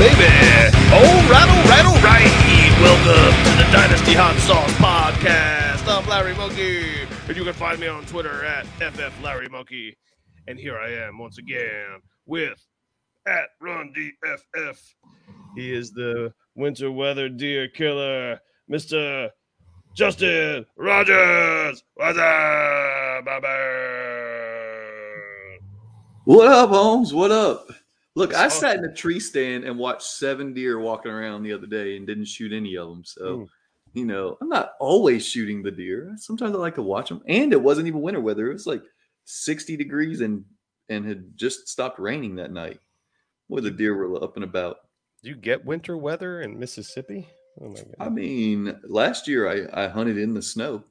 baby. All right, all right, all right. Welcome to the Dynasty Hot Sauce Podcast. I'm Larry Monkey, and you can find me on Twitter at FF Larry Monkey. And here I am once again with at Run DFF. He is the winter weather deer killer, Mr. Justin Rogers. What's up, baby? What up, Holmes? What up? Look, I sat in a tree stand and watched seven deer walking around the other day and didn't shoot any of them. So, Mm. you know, I'm not always shooting the deer. Sometimes I like to watch them. And it wasn't even winter weather. It was like 60 degrees and and had just stopped raining that night. Boy, the deer were up and about. Do you get winter weather in Mississippi? Oh my god! I mean, last year I, I hunted in the snow.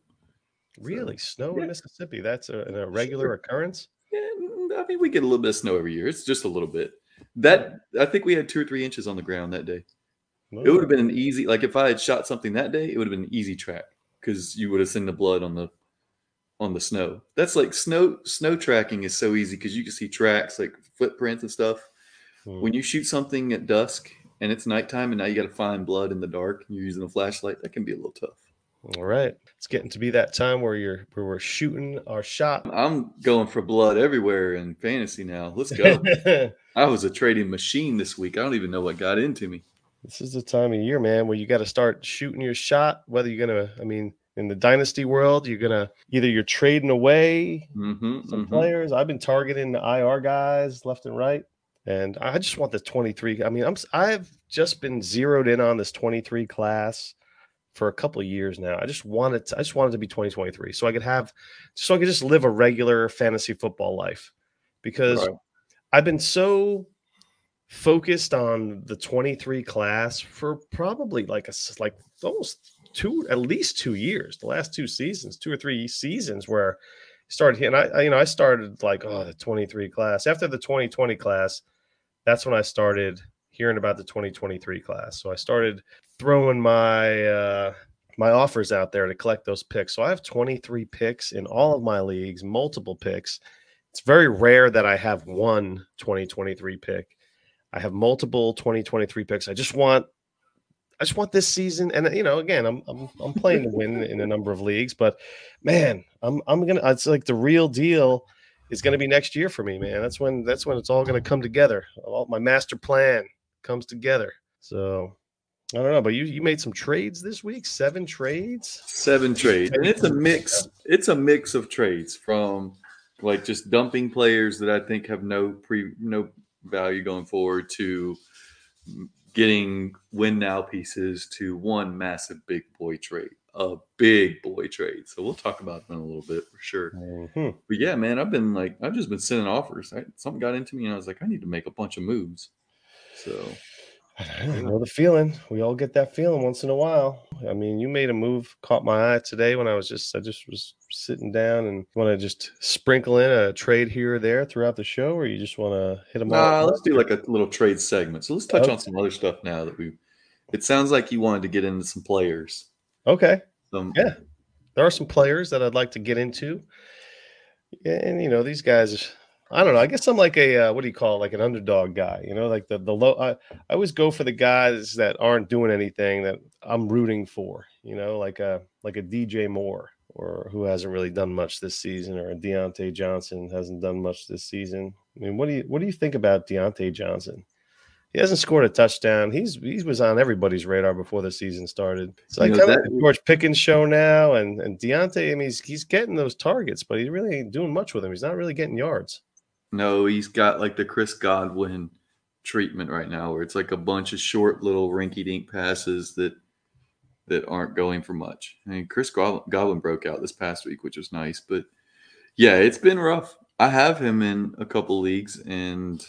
really, snow in. Mississippi? That's a, an irregular occurrence. Yeah, mm, I mean, we get a little bit of snow every year. It's just a little bit. That I think we had two or three inches on the ground that day. It would have been an easy, like if I had shot something that day, it would have been an easy track because you would have seen the blood on the on the snow. That's like snow snow tracking is so easy because you can see tracks like footprints and stuff. Hmm. When you shoot something at dusk and it's nighttime and now you got to find blood in the dark and you're using a flashlight, that can be a little tough. All right, it's getting to be that time where you're where we're shooting our shot. I'm going for blood everywhere in fantasy now. Let's go. I was a trading machine this week. I don't even know what got into me. This is the time of year, man, where you got to start shooting your shot. Whether you're gonna, I mean, in the dynasty world, you're gonna either you're trading away hmm some players. I've been targeting the IR guys left and right, and I just want the 23. I mean, I'm I've just been zeroed in on this 23 class for a couple of years now. I just wanted to, I just wanted to be 2023 so I could have so I could just live a regular fantasy football life because Right. I've been so focused on the 23 class for probably like a like almost two at least two years. The last two seasons two or three seasons where I started and I, you know I started like oh the 23 class. After the 2020 class that's when I started hearing about the 2023 class. So I started throwing my uh my offers out there to collect those picks. So I have 23 picks in all of my leagues multiple picks it's very rare that I have one 2023 pick I have multiple 2023 picks. I just want I just want this season and you know again I'm I'm I'm playing to win in a number of leagues but man I'm I'm to it's like the real deal is going to be next year for me man. That's when that's when it's all going to come together. All my master plan comes together. So I don't know, but you you made some trades this week, 7 trades? Seven trades, and it's a mix. It's a mix of trades from like just dumping players that I think have no pre no value going forward to getting win now pieces to one massive big boy trade, a big boy trade. So we'll talk about that in a little bit for sure. Mhm. But yeah, man, I've been like I've just been sending offers. I, something got into me, and I was like, I need to make a bunch of moves. So I know the feeling. We all get that feeling once in a while. I mean, you made a move, caught my eye today when I was just I just was sitting down and want to just sprinkle in a trade here or there throughout the show, or you just want to hit them all. Nah, at let's do like a little trade segment. So let's touch on some other stuff now that we. It sounds like you wanted to get into some players. okay. Some, Yeah. There are some players that I'd like to get into, and you know these guys. I don't know. I guess I'm like a uh, what do you call it? like an underdog guy? You know, like the the low. I, I always go for the guys that aren't doing anything that I'm rooting for. You know, like a like a DJ Moore or who hasn't really done much this season, or a Diontae Johnson hasn't done much this season. I mean, what do you what do you think about Diontae Johnson? He hasn't scored a touchdown. He's he was on everybody's radar before the season started. It's You like know, kind of that- the George Pickens show now, and and Diontae. I mean, he's he's getting those targets, but he really ain't doing much with them. He's not really getting yards. No, he's got like the Chris Godwin treatment right now, where it's like a bunch of short little rinky-dink passes that that aren't going for much. I mean, Chris Godwin, broke out this past week, which was nice, but yeah, it's been rough. I have him in a couple leagues, and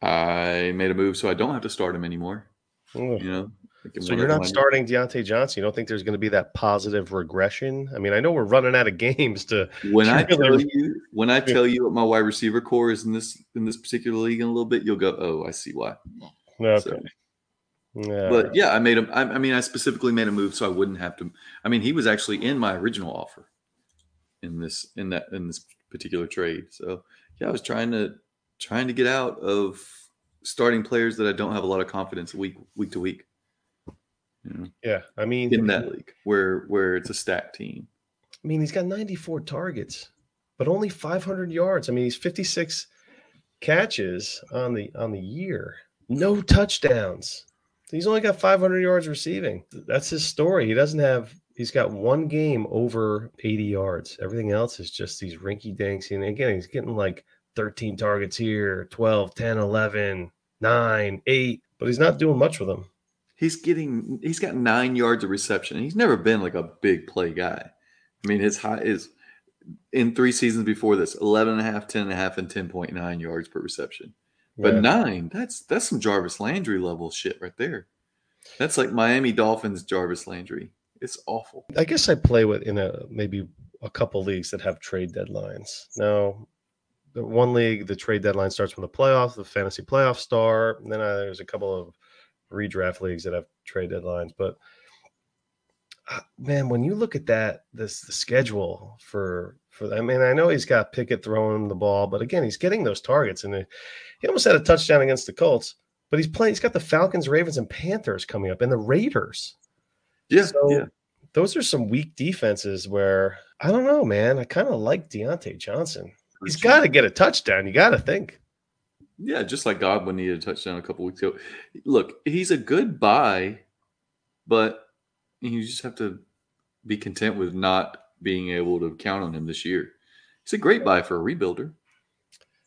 I made a move so I don't have to start him anymore. You know, So you're not when starting Diontae Johnson. You don't think there's going to be that positive regression? I mean, I know we're running out of games to. When I Really? tell you, when I tell you what my wide receiver corps is in this in this particular league in a little bit, you'll go, "Oh, I see why." Okay. So- Yeah. But yeah, I made him. I, I mean, I specifically made a move so I wouldn't have to. I mean, he was actually in my original offer in this in that in this particular trade. So yeah, I was trying to trying to get out of starting players that I don't have a lot of confidence week week to week. You know, Yeah, I mean, in that league where where it's a stacked team. I mean, he's got 94 targets, but only 500 yards. I mean, he's 56 catches on the on the year, no touchdowns. He's only got 500 yards receiving. That's his story. He doesn't have. He's got one game over 80 yards. Everything else is just these rinky dinks. And again, he's getting like 13 targets here, 12, 10, 11, 9, 8, but he's not doing much with them. He's getting he's got nine yards of reception. He's never been like a big play guy. I mean, his high is in three seasons before this 11 and a half, 10 and a half, and 10.9 yards per reception. But Yeah. nine, that's that's some Jarvis Landry level shit right there. That's like Miami Dolphins Jarvis Landry. It's awful. I guess I play with in a maybe a couple leagues that have trade deadlines. Now, the one league, the trade deadline starts when the playoffs, the fantasy playoffs start. And then uh, there's a couple of redraft leagues that have trade deadlines. But uh, man, when you look at that, this the schedule for for I mean, I know he's got Pickett throwing him the ball, but again, he's getting those targets, and it- he almost had a touchdown against the Colts. But he's playing. He's got the Falcons, Ravens, and Panthers coming up, and the Raiders. Yeah, So yeah. those are some weak defenses where I don't know, man. I kind of like Diontae Johnson. He's got to get a touchdown. You got to think. Yeah, just like Godwin needed a touchdown a couple weeks ago. Look, he's a good buy, but you just have to be content with not being able to count on him this year. He's a great buy for a rebuilder.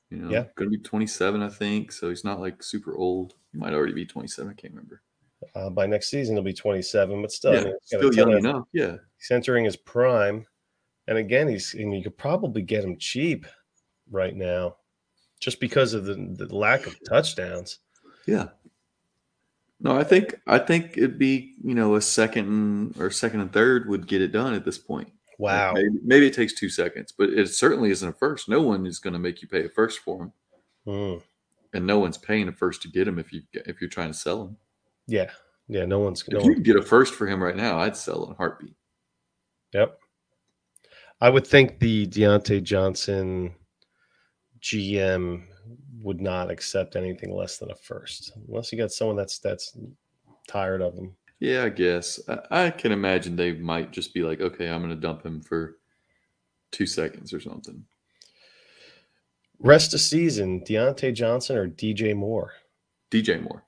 You know, Yeah. going to be 27, I think. So he's not like super old. He might already be 27. I can't remember. Uh, by next season, he'll be 27, but still, I yeah, mean, got a still young of- enough. Yeah. He's entering his prime, and again, he's and you could probably get him cheap right now, just because of the, the lack of touchdowns. Yeah. No, I think I think it'd be you know a second or second and third would get it done at this point. Wow. Maybe, maybe it takes two seconds, but it certainly isn't a first. No one is going to make you pay a first for him, Mm. and no one's paying a first to get him if you if you're trying to sell him. Yeah. Yeah. No one's. No If you one, get a first for him right now, I'd sell in a heartbeat. Yep. I would think the Diontae Johnson GM would not accept anything less than a first, unless you got someone that's that's tired of him. Yeah, I guess I, I can imagine they might just be like, okay, I'm going to dump him for two seconds or something. Rest of season, Diontae Johnson or DJ Moore? DJ Moore.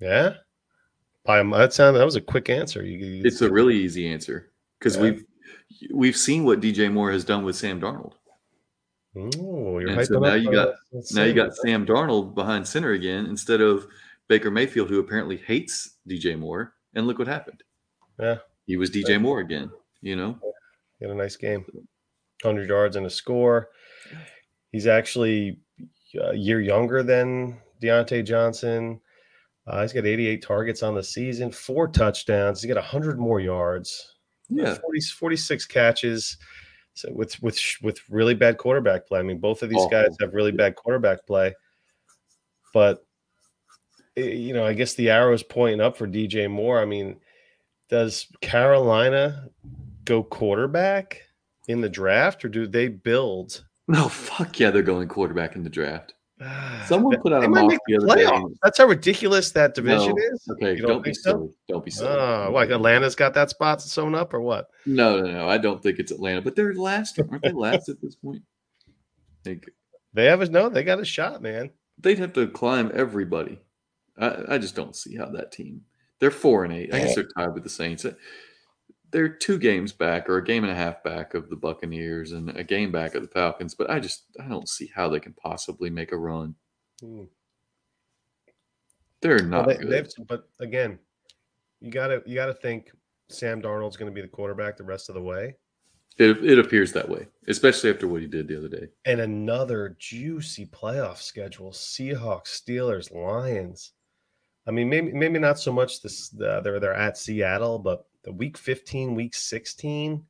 Yeah. By that sound, that was a quick answer. You, you- It's a really easy answer because Yeah. we've we've seen what DJ Moore has done with Sam Darnold. Ooh, you're And so now you got- Now you got Sam Darnold behind center again instead of Baker Mayfield, who apparently hates DJ Moore. And look what happened. Yeah. He was DJ Moore again, you know? He had a nice game, hundred yards and a score. He's actually a year younger than Diontae Johnson. Uh, he's got 88 targets on the season, four touchdowns. He's got 100 more yards. Yeah. 40, 46 catches. So with with with really bad quarterback play. I mean, both of these Awful. guys have really bad quarterback play. But eh, you know, I guess the arrow is pointing up for DJ Moore. I mean, does Carolina go quarterback in the draft, or do they build? No, fuck yeah, they're going quarterback in the draft. Someone put out They a mock the the other day. That's how ridiculous that division No. is. Okay, don't, don't be think so? Don't be silly. Ah, oh, like Atlanta's got that spot sewn up, or what? No, no, no. I don't think it's Atlanta, but they're last. Aren't they last at this point? Like, They have a no. They got a shot, man. they'd have to climb everybody. I, I just don't see how that team. They're four and eight. I guess eh. they're tied with the Saints. They're two games back or a game and a half back of the Buccaneers and a game back of the Falcons. But I just I don't see how they can possibly make a run. Hmm. They're Well, not they- good. they've- but again, you gotta you gotta think Sam Darnold's going to be the quarterback the rest of the way, It, it appears that way, especially after what he did the other day. and another juicy playoff schedule: Seahawks, Steelers, Lions. I mean, maybe maybe not so much this the, they're they're at Seattle, but the week fifteen, week sixteen,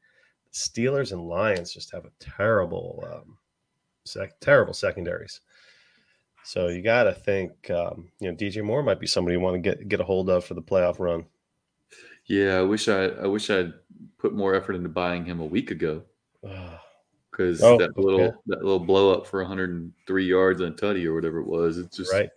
Steelers and Lions just have a terrible, um, sec, terrible secondaries. So you got to think, um, you know, DJ Moore might be somebody you want to get get a hold of for the playoff run. Yeah, I wish I I wish I'd put more effort into buying him a week ago Ah, because Oh, that little okay. that little blow up for 103 yards on tutty or whatever it was. It's just right.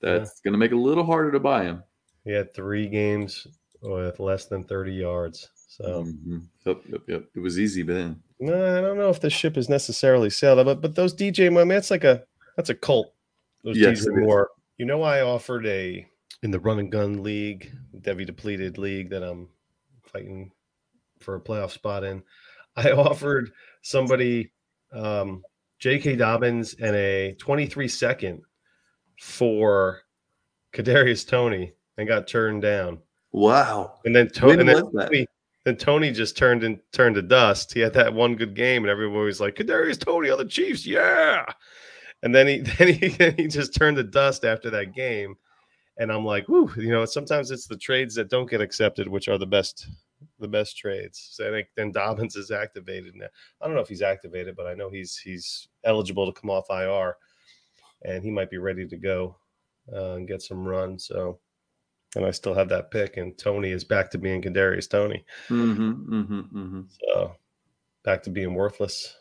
That's going to make it a little harder to buy him. He had three games with less than 30 yards. So, Mhm. Yep, yep, yep. It was easy then. no, I don't know if the ship is necessarily sailed, but but those DJ, I mean, that's like a that's a cult. Those Yes, DJ. Moore. You know, I offered a in the run and gun league, Debbie depleted league that I'm fighting for a playoff spot in. I offered somebody um, J.K. Dobbins and a 23 second for Kadarius Toney and got turned down. Wow. And then, to- When and then? Toney, then Toney just turned and turned to dust. He had that one good game, and everyone was like, "Kadarius Toney on the Chiefs, yeah." And then he then he he just turned to dust after that game, and I'm like, "Whoo!" You know, sometimes it's the trades that don't get accepted, which are the best the best trades. So I think then Dobbins is activated now. I don't know if he's activated, but I know he's he's eligible to come off IR, and he might be ready to go uh, and get some run. So and I still have that pick, and Toney is back to being Kadarius Toney. Mm-hmm, mm-hmm, mm-hmm. So back to being worthless.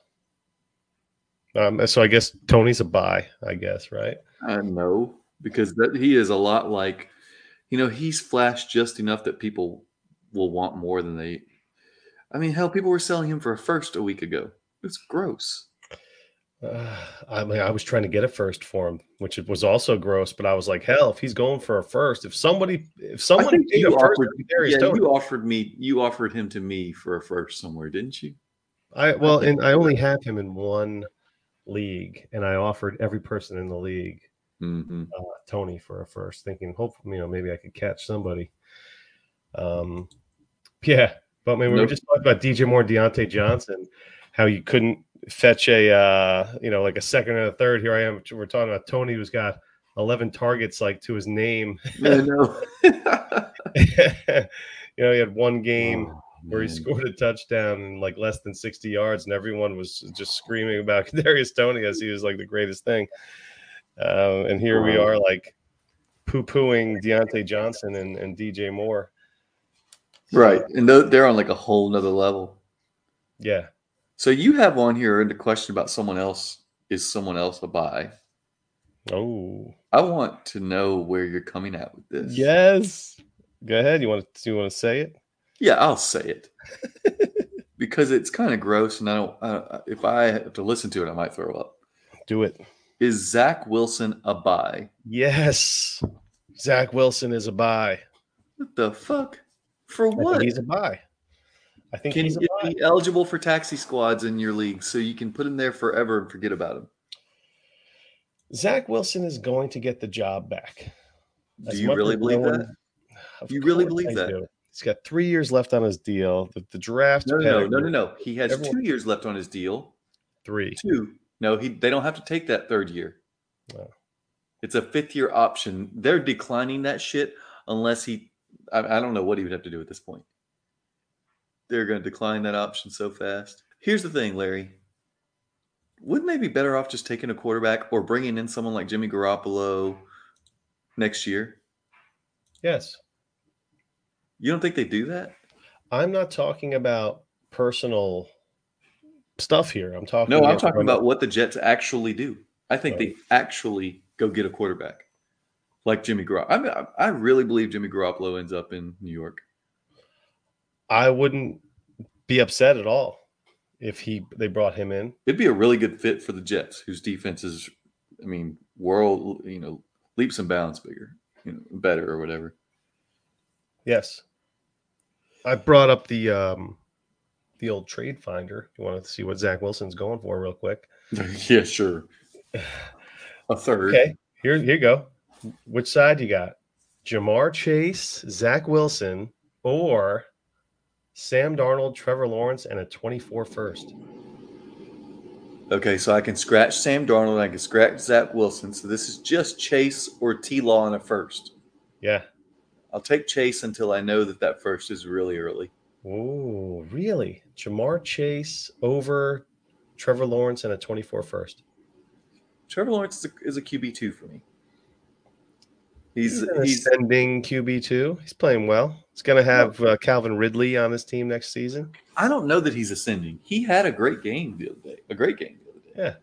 Um, so I guess Toney's a buy, I guess, right? I know because that he is a lot like, you know, he's flashed just enough that people will want more than they. I mean, hell, people were selling him for a first a week ago. It's gross. Uh, I mean, I was trying to get a first for him, which was also gross. But I was like, hell, if he's going for a first, if somebody, if someone a first offered, yeah, you offered me, you offered him to me for a first somewhere, didn't you? I well, think and I only have him in one league, and I offered every person in the league Mm-hmm. uh, Toney for a first, thinking hopefully, you know, maybe I could catch somebody. Um, yeah, but I mean, we were just talking about DJ Moore, and Diontae Johnson, how you couldn't fetch a, uh, you know, like a second and a third. Here I am. We're talking about Toney, who's got eleven targets like to his name. I know. you know, he had one game Oh, where he scored a touchdown in like less than 60 yards, and everyone was just screaming about Kadarius Toney as he was like the greatest thing. Uh, and here we are, like poo pooing Diontae Johnson and, and DJ Moore. Right, and they're on like a whole nother level. Yeah. So you have on here the question about someone else. Is someone else a buy? Oh, I want to know where you're coming at with this. yes. Go ahead. You want to? You want to say it? Yeah, I'll say it because it's kind of gross, and I don't. Uh, if I have to listen to it, I might throw up. Do it. Is Zach Wilson a buy? Yes. Zach Wilson is a buy. What the fuck? For what? he's a buy. I think Can he's he be eligible for taxi squads in your league so you can put him there forever and forget about him? Zach Wilson is going to get the job back. Do you really believe no that? one- You really believe I that? do. He's got three years left on his deal. The, the draft. No, no, no, no, no, no. He has Everyone- two years left on his deal. Three. Two. No, he. They don't have to take that third year. No. It's a fifth year option. They're declining that shit unless he. I, I don't know what he would have to do at this point. They're going to decline that option so fast. Here's the thing, Larry. Wouldn't they be better off just taking a quarterback or bringing in someone like Jimmy Garoppolo next year? Yes. You don't think they do that? I'm not talking about personal stuff here. I'm talking. No, I'm about- talking about what the Jets actually do. I think they actually go get a quarterback like Jimmy Garoppolo. I, mean, I I really believe Jimmy Garoppolo ends up in New York. I wouldn't be upset at all if he they brought him in. It'd be a really good fit for the Jets, whose defense is, I mean, world, you know, leaps and bounds bigger, you know, better or whatever. Yes. I brought up the um the old trade finder. You want to see what Zach Wilson's going for real quick. yeah, sure. A third. Okay. Here, here you go. Which side you got? Ja'Marr Chase, Zach Wilson, or Sam Darnold, Trevor Lawrence, and a 24 first. Okay, so I can scratch Sam Darnold. I can scratch Zach Wilson. So this is just Chase or T Law in a first. Yeah. I'll take Chase until I know that that first is really early. Oh, really? Ja'Marr Chase over Trevor Lawrence and a 24 first. Trevor Lawrence is a, is a QB two for me. He's an he's ascending QB two. He's playing well. He's going to have uh, Calvin Ridley on his team next season. I don't know that he's ascending. He had a great game the other day. A great game the other day. Yeah.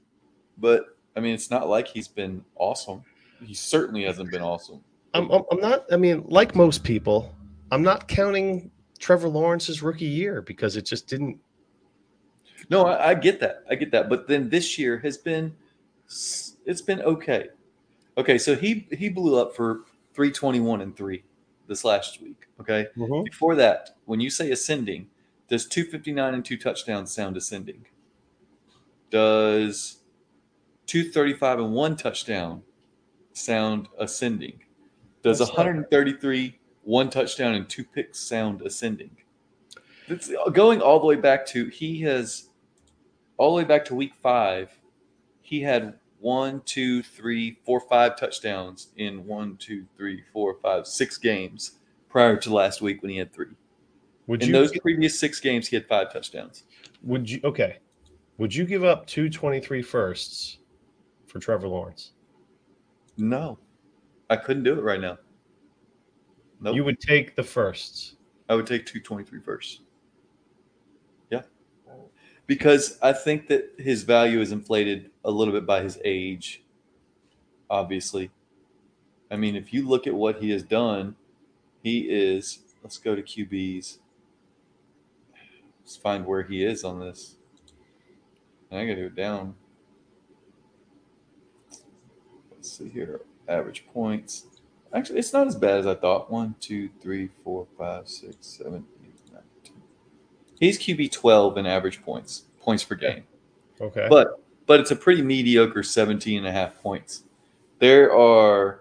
But I mean, it's not like he's been awesome. he certainly hasn't been awesome. I'm, I'm I'm not. I mean, like most people, I'm not counting Trevor Lawrence's rookie year because it just didn't. No, I, I get that. I get that. But then this year has been, it's been okay. Okay, so he he blew up for 321 and three this last week. Okay, mm-hmm. before that, when you say ascending, does 259 and two touchdowns sound ascending? Does 235 and one touchdown sound ascending? Does That's not- 133 one touchdown and two picks sound ascending? It's uh, going all the way back to he has all the way back to week five. He had one, two, three, four, five touchdowns in one, two, three, four, five, six games prior to last week when he had three. Would In you? those previous six games, he had five touchdowns. would you? Okay. Would you give up two 23 firsts for Trevor Lawrence? No, I couldn't do it right now. Nope. You would take the firsts. I would take two 23 first. Because I think that his value is inflated a little bit by his age, obviously. I mean, if you look at what he has done, he is, let's go to QBs. Let's find where he is on this. I got to go down. Let's see here. Average points. Actually, it's not as bad as I thought. One, two, three, four, five, six, seven. He's QB twelve in average points, points per game. Okay. But but it's a pretty mediocre 17 and a half points. There are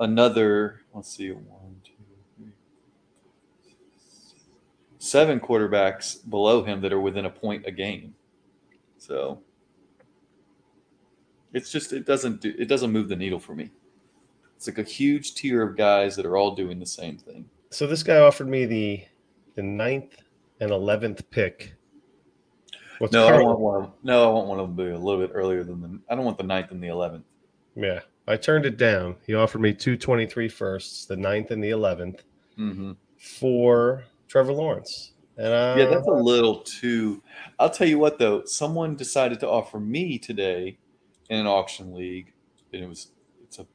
another, let's see, one, two, three, seven quarterbacks below him that are within a point a game. So it's just it doesn't do it doesn't move the needle for me. It's like a huge tier of guys that are all doing the same thing. so this guy offered me the the ninth and eleventh pick. What's No, I want one. No, I want one of them to be a little bit earlier than the. I don't want the ninth and the eleventh. Yeah, I turned it down. He offered me two 23 firsts, the ninth and the 11th, Mm-hmm. for Trevor Lawrence. And uh, Yeah, that's a little too. I'll tell you what, though, someone decided to offer me today in an auction league, and it was it's a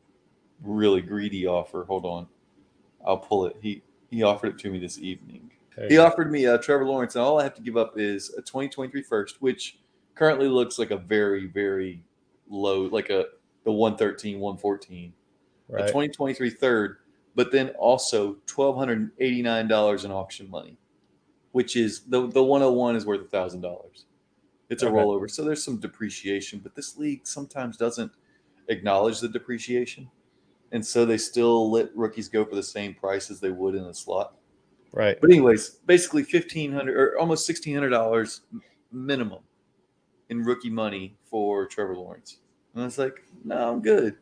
really greedy offer. Hold on, I'll pull it. He he offered it to me this evening. There He go. offered me uh, Trevor Lawrence, and all I have to give up is a 2023 first, which currently looks like a very very low, like a the 113, 114. a 2023 third, but then also $1,289 in auction money, which is the, the 101 is worth $1,000. It's a Okay. rollover. So there's some depreciation, but this league sometimes doesn't acknowledge the depreciation. And so they still let rookies go for the same price as they would in a slot. Right. But anyways, basically fifteen hundred or almost sixteen hundred dollars minimum in rookie money for Trevor Lawrence. And I was like, no, I'm good.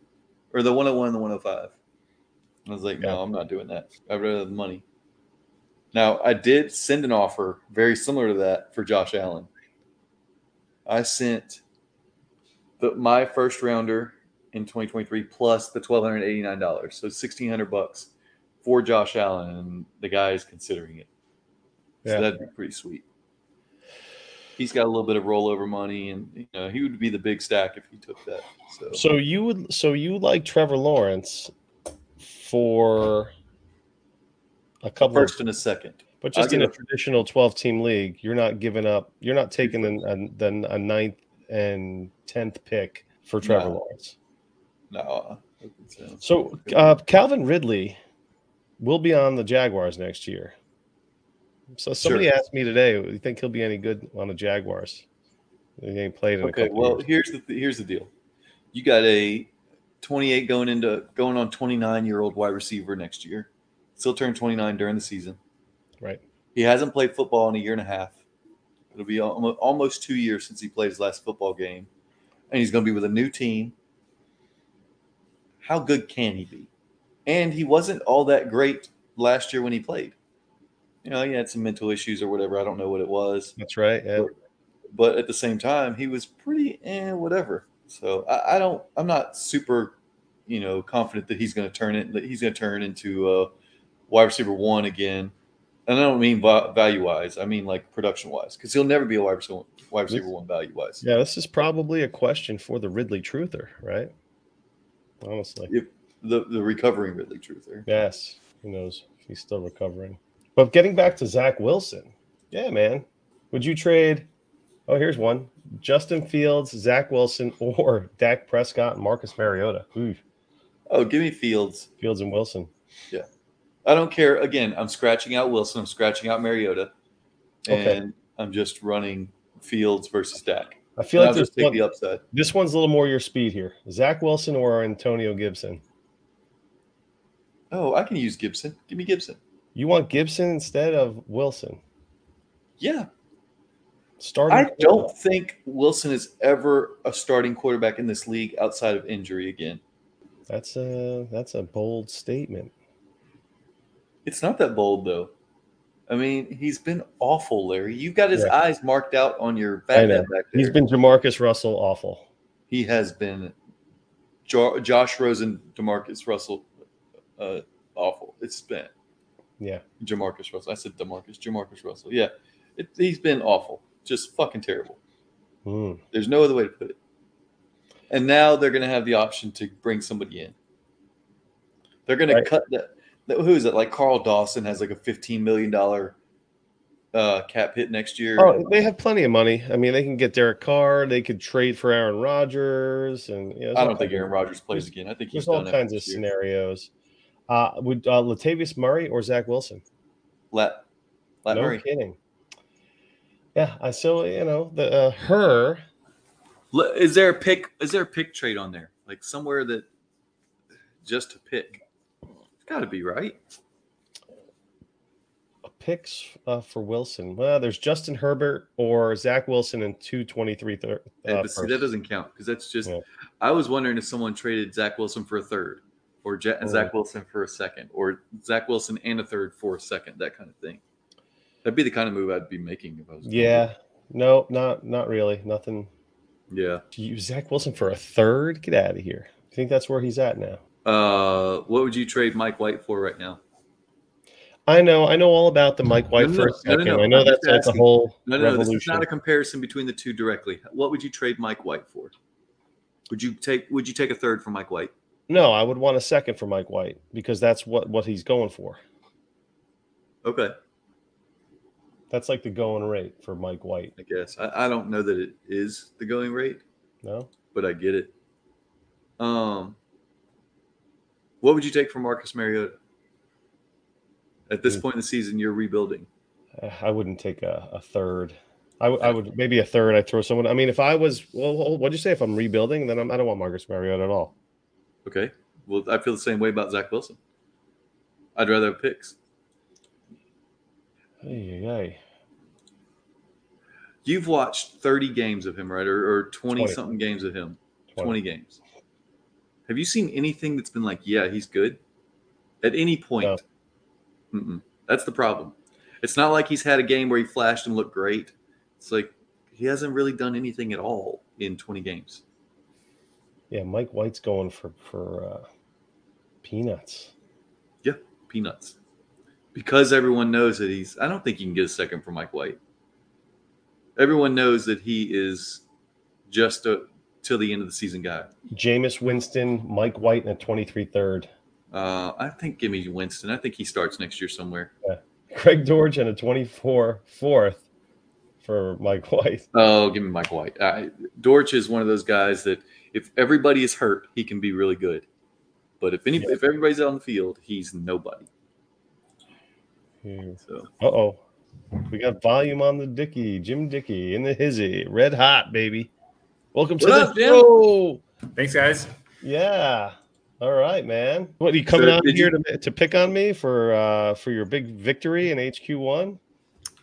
Or the 101 and the 105. I was like, Yeah. no, I'm not doing that. I'd rather have the money. Now, I did send an offer very similar to that for Josh Allen. I sent the, my first rounder in 2023 plus the $1,289. So 1600 bucks for Josh Allen, and the guy is considering it. So Yeah. that'd be pretty sweet. He's got a little bit of rollover money, and you know he would be the big stack if he took that. So, So you would so you like Trevor Lawrence for a couple of first and a second. But just in give a traditional 12 team league, you're not giving up, you're not taking the, a, the, a ninth and 10th pick for Trevor No. Lawrence. No. So. So uh, Calvin Ridley will be on the Jaguars next year. So somebody Sure. asked me today, do you think he'll be any good on the Jaguars? He ain't played in a okay, couple well years. here's the here's the deal. You got a 28 going into going on 29 year old wide receiver next year. Still turned 29 during the season. Right. He hasn't played football in a year and a half. It'll be almost two years since he played his last football game, and he's going to be with a new team. How good can he be? And he wasn't all that great last year when he played. You know, he had some mental issues or whatever. I don't know what it was, That's right. Yeah. but at the same time, he was pretty eh, whatever. So I, I don't. I'm not super, you know, confident that he's going to turn it. That he's going to turn into a wide receiver one again. And I don't mean value wise. I mean like production wise, because he'll never be a wide receiver, wide receiver one value wise. Yeah, this is probably a question for the Ridley Truther, right? honestly. If the the recovering Ridley Truther. Yes, who knows he's still recovering. But getting back to Zach Wilson, yeah, man, would you trade? Oh, here's one: Justin Fields, Zach Wilson, or Dak Prescott and Marcus Mariota. Ooh, Oh, give me Fields. Fields and Wilson. Yeah, I don't care. Again, I'm scratching out Wilson. I'm scratching out Mariota, Okay. and I'm just running Fields versus Dak. I feel And like I'll just take one, the upside. this one's a little more your speed here: Zach Wilson or Antonio Gibson. Oh, I can use Gibson. Give me Gibson. You want Gibson instead of Wilson? Yeah, Starting. I don't think Wilson is ever a starting quarterback in this league outside of injury again. That's a that's a bold statement. It's not that bold though. I mean, he's been awful, Larry. You've got his Yeah. eyes marked out on your I back know. back there. He's been Jamarcus Russell awful. he has been jo- Josh Rosen, Demarcus Russell, uh, awful. It's been Yeah. Jamarcus Russell. I said Demarcus, Jamarcus Russell. Yeah, it, he's been awful, just fucking terrible. Hmm. There's no other way to put it. And now they're going to have the option to bring somebody in. They're going Right. to cut that. that- Who is it? Like Carl Lawson has like a fifteen million dollar uh, cap hit next year. Oh, they have plenty of money. I mean, they can get Derek Carr. They could trade for Aaron Rodgers, and you know, I don't think Aaron Rodgers plays again. I think he's There's all kinds of year. scenarios. Uh, would uh, Latavius Murray or Zach Wilson? Lat, Lat no Murray. kidding. Yeah, I so you know the uh, her. Is there a pick? Is there a pick trade on there? Like somewhere that just to pick? It's got to be right. picks uh, for Wilson. Well, there's Justin Herbert or Zach Wilson in two 23 thir- uh, but see, that doesn't count because that's just. Yeah. I was wondering if someone traded Zach Wilson for a third, or. Zach Wilson for a second, or Zach Wilson and a third for a second, that kind of thing. That'd be the kind of move I'd be making if I was. Yeah, no, not not really. Nothing. Yeah. Use Zach Wilson for a third? Get out of here. I think that's where he's at now. Uh, what would you trade Mike White for right now? I know, I know all about the Mike White No, for no, a second. no, no, I know I'm that's like a whole No, no, no. This is not a comparison between the two directly. What would you trade Mike White for? Would you take? Would you take a third for Mike White? No, I would want a second for Mike White because that's what what he's going for. Okay. That's like the going rate for Mike White. I guess I, I don't know that it is the going rate, No, but I get it. Um, what would you take for Marcus Mariota? At this Hmm. point in the season, you're rebuilding. Uh, I wouldn't take a, a third. I, w- I would maybe a third. I'd throw someone. I mean, if I was, well, what'd you say? If I'm rebuilding, then I'm, I don't want Marcus Mariota at all. Okay. Well, I feel the same way about Zach Wilson. I'd rather have picks. Hey, hey, You've watched 30 games of him, right? Or, or 20 20. something games of him. 20. 20 games. Have you seen anything that's been like, yeah, he's good? At any point. Mm-mm. That's the problem. It's not like he's had a game where he flashed and looked great. It's like he hasn't really done anything at all in 20 games. Yeah, Mike White's going for for uh, peanuts. Yeah, peanuts. Because everyone knows that he's, I don't think you can get a second for Mike White. Everyone knows that he is just a till the end of the season guy. Jameis Winston, Mike White, and a 23 third. Uh, I think give me Winston. I think he starts next year somewhere. Craig Dortch and a 24 fourth for Mike White. Oh, give me Mike White. I, Dortch is one of those guys that if everybody is hurt, he can be really good. But if any, Yeah. if everybody's on the field, he's nobody. So Uh oh. We got volume on the Dicky, Jim Dicky in the hizzy. Red hot, baby. Welcome to What the Jim? show. Thanks, guys. Yeah. All right, man. What are you coming So out here you- to, to pick on me for uh for your big victory in HQ one?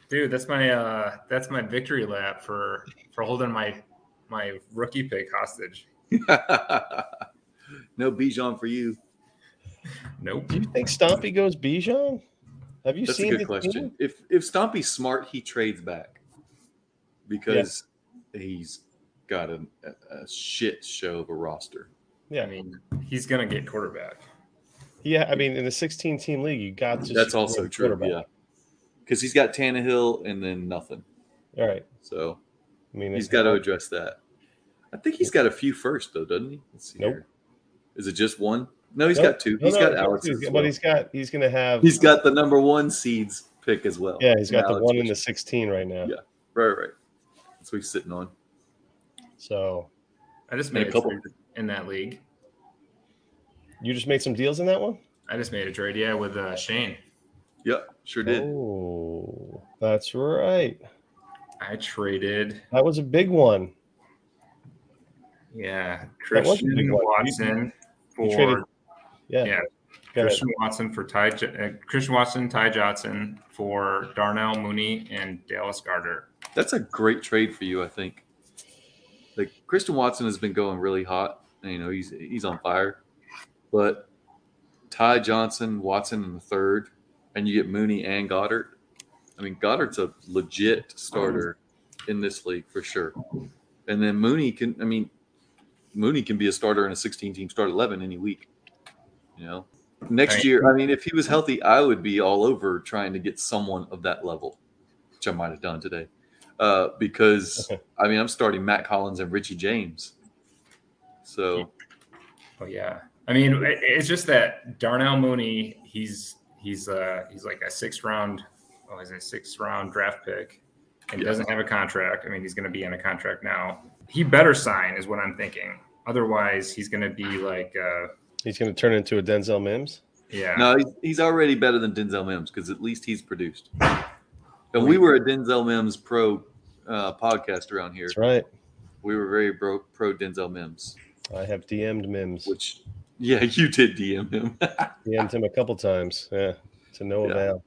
Dude, that's my uh that's my victory lap for for holding my my rookie pick hostage. no Bijan for you. Nope. Do you think Stompy goes Bijan? Have you That's a seen good the question. team? If if Stompy's smart, he trades back because he's got a, a, a shit show of a roster. Yeah. I mean, he's gonna get quarterback. Yeah, I mean, in the 16 team league, you got to That's also true. Yeah, because he's got Tannehill and then nothing. All right. So I mean, he's it's got to address that. I think he's got a few first though, doesn't he? Let's see Nope. here. Is it just one? No, he's Nope. got two. No, He's no, got he's Alex. two, as but he's got he's gonna have he's got the number one seeds pick as well. yeah he's got the one in the 16 right now. Yeah. Right, right. That's what he's sitting on. So I just made a couple- in that league. you just made some deals in that one. I just made a trade, yeah, with uh, Shane. Yep, sure did. Oh, that's right. I traded, That was a big one. Yeah, That was a big Christian Watson for traded- Yeah. Yeah. Christian Watson for Ty, uh, Christian Watson, Ty Johnson for Darnell Mooney and Dallas Goedert. That's a great trade for you, I think. Like Christian Watson has been going really hot. and, You know, he's he's on fire. But Ty Johnson, Watson in the third, and you get Mooney and Goedert. I mean, Goedert's a legit starter in this league for sure. And then Mooney can, I mean, Mooney can be a starter in a 16 team start 11 any week. You know, next Right. year, I mean, if he was healthy, I would be all over trying to get someone of that level, which I might have done today. Uh, because, I mean, I'm starting Matt Collins and Richie James. So, Oh yeah, I mean it's just that Darnell Mooney, he's he's uh he's like a sixth round, oh he's a sixth round draft pick, and Yeah. doesn't have a contract. I mean he's going to be in a contract now. He better sign is what I'm thinking. Otherwise, he's going to be like, uh He's going to turn into a Denzel Mims. yeah, no, he's, he's already better than Denzel Mims because at least he's produced. And we were a Denzel Mims pro uh, podcast around here. That's right. We were very pro, pro Denzel Mims, I have DM'd Mims. which, yeah, you did DM him. DM'd him a couple times. Yeah, to no Yeah. avail.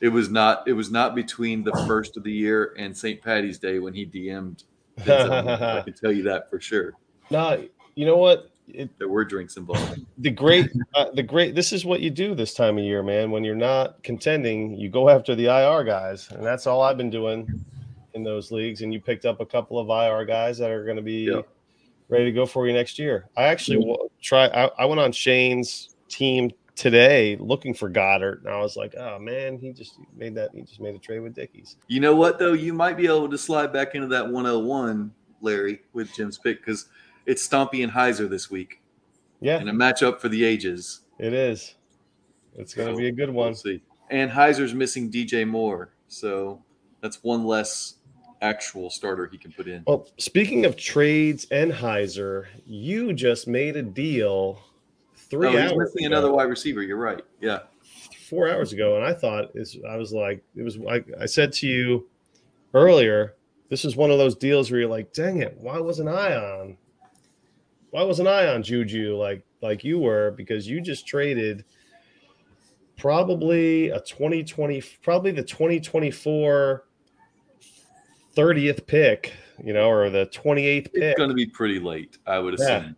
it was not. It was not between the first of the year and St. Patty's Day when he DM'd. Denzel Mims. I can tell you that for sure. No, you know what? It, There were drinks involved. the great, uh, the great. This is what you do this time of year, man. When you're not contending, you go after the IR guys, and that's all I've been doing in those leagues. And you picked up a couple of IR guys that are going to be Yeah. ready to go for you next year. I actually wa- try. I, I went on Shane's team today looking for Goedert, and I was like, oh man, he just made that. He just made a trade with Dickies. You know what though? You might be able to slide back into that 101, Larry, with Jim's pick because it's Stompy and Heiser this week Yeah, And a matchup for the ages. it is. It's going to be a good We'll one. see. And Heiser's missing DJ Moore, so that's one less actual starter he can put in. Well, speaking of trades and Heiser, you just made a deal three oh, hours missing ago, another wide receiver. You're right. Yeah. four hours ago, and I thought is I was like, it was I, I said to you earlier, this is one of those deals where you're like, dang it, why wasn't I on? Why wasn't I on Juju like like you were? Because you just traded probably a 2020, probably the 2024 30th pick, you know, or the 28th pick. It's going to be pretty late, I would Yeah. assume.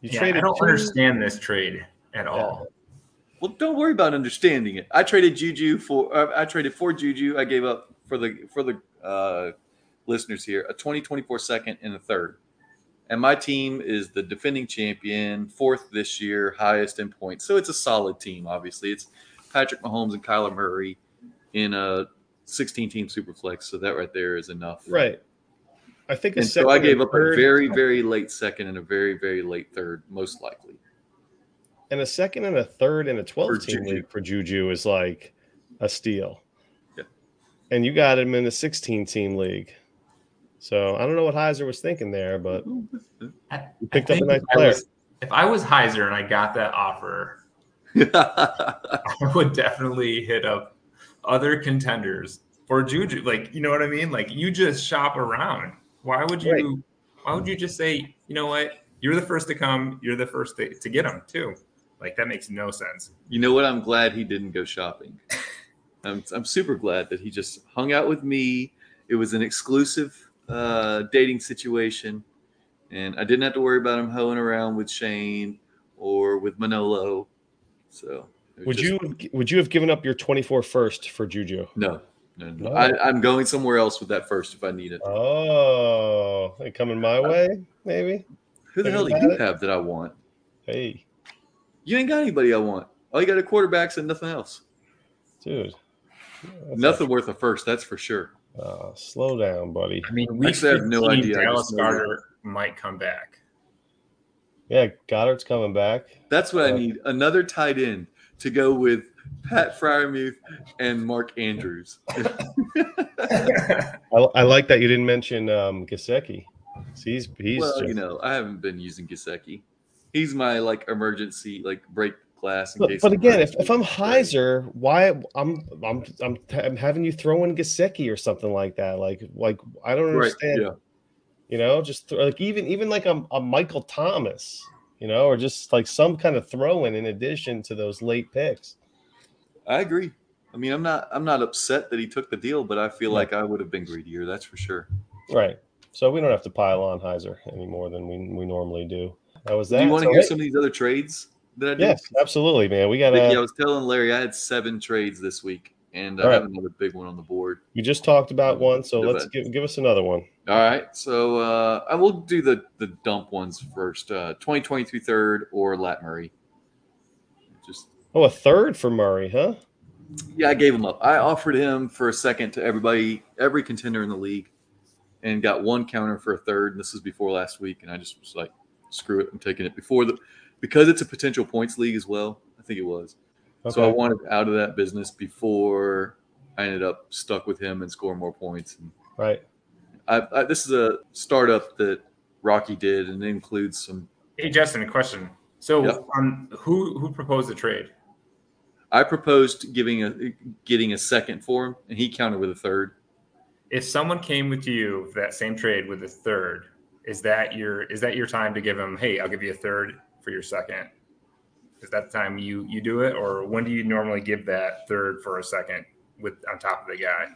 You yeah, I don't two- understand this trade at all. Well, don't worry about understanding it. I traded Juju for. Uh, I traded for Juju. I gave up for the for the uh, listeners here a 2024 second and a third. And my team is the defending champion, fourth this year, highest in points. So it's a solid team. Obviously, it's Patrick Mahomes and Kyler Murray in a 16 team superflex. So that right there is enough. Right. I think a And so I gave up a very very late second and a very very late third, most likely. and a second and a third and a 12 For team Juju. league for Juju is like a steal. Yeah. And you got him in a 16 team league. So I don't know what Heiser was thinking there, but I, picked up a nice if I player. was- if I was Heiser and I got that offer, I would definitely hit up other contenders for Juju. Like, you know what I mean? Like, you just shop around. Why would you? Right. Why would you just say, you know what? You're the first to come. You're the first to, to get them too. Like, that makes no sense. You know what? I'm glad he didn't go shopping. I'm, I'm super glad that he just hung out with me. It was an exclusive uh, dating situation, and I didn't have to worry about him hoeing around with Shane or with Manolo. So Would just- you would you have given up your 24 first for Juju? No, no, no. I, I'm going somewhere else with that first if I need it. Oh, coming my way, maybe? Who the hell do you it. have that I want? Hey, You ain't got anybody I want. All you got are quarterbacks and nothing else. dude. Nothing worth a first, that's for sure. Not- uh, slow down, buddy. I mean, we Actually, have no idea. I Dallas just know that. Carter might come back. Yeah, Goedert's coming back. That's what I Uh, need. Another tight end to go with Pat Freiermuth and Mark Andrews. I, I like that you didn't mention um, Gesicki. He's he's well, just- you know, I haven't been using Gesicki. He's my like emergency like break glass in But, but again, if, if I'm Heiser, why I'm I'm I'm, I'm having you throw in Gesicki or something like that? Like like I don't right, understand. yeah, You know, just th- like even even like a, a Michael Thomas, you know, or just like some kind of throw in in addition to those late picks. I agree. I mean, I'm not I'm not upset that he took the deal, but I feel Yeah. like I would have been greedier. That's for sure. Right. So we don't have to pile on Heiser any more than we, we normally do. That was that. Do you want to So, hear some of these other trades I? Yes, absolutely, man. We got Vicky, I was telling Larry I had seven trades this week, and I right. have another big one on the board. We just talked about one, so let's give, give us another one. All right, so uh, I will do the the dump ones first. Uh, 2023 third or Lat Murray. Just Oh, a third for Murray, huh? yeah, I gave him up. I offered him for a second to everybody, every contender in the league, and got one counter for a third. And this was before last week, and I just was like, screw it, I'm taking it before the because it's a potential points league as well. I think it was. So I wanted out of that business before I ended up stuck with him and scoring more points. And Right. I, I, this is a startup that Rocky did, and it includes some. Hey, Justin, a question. So, Yeah. um, who who proposed the trade? I proposed giving a getting a second for him, and he countered with a third. If someone came with you for that same trade with a third, is that your is that your time to give him? Hey, I'll give you a third for your second. Is that the time you you do it, or when do you normally give that third for a second with on top of the guy?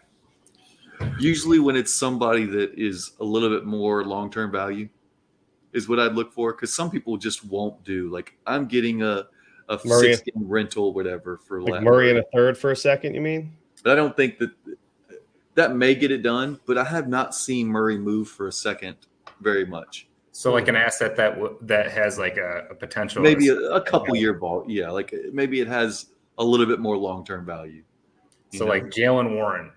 Usually, when it's somebody that is a little bit more long term value, is what I'd look for. Because some people just won't do. Like I'm getting a a Murray- six game rental, whatever, for Like Lat Murray and a third for a second, you mean? But I don't think that that may get it done. But I have not seen Murray move for a second very much. So, like an asset that w- that has like a, a potential. Maybe a, a couple year ball. Yeah, like maybe it has a little bit more long term value. so know? like Jaylen Warren.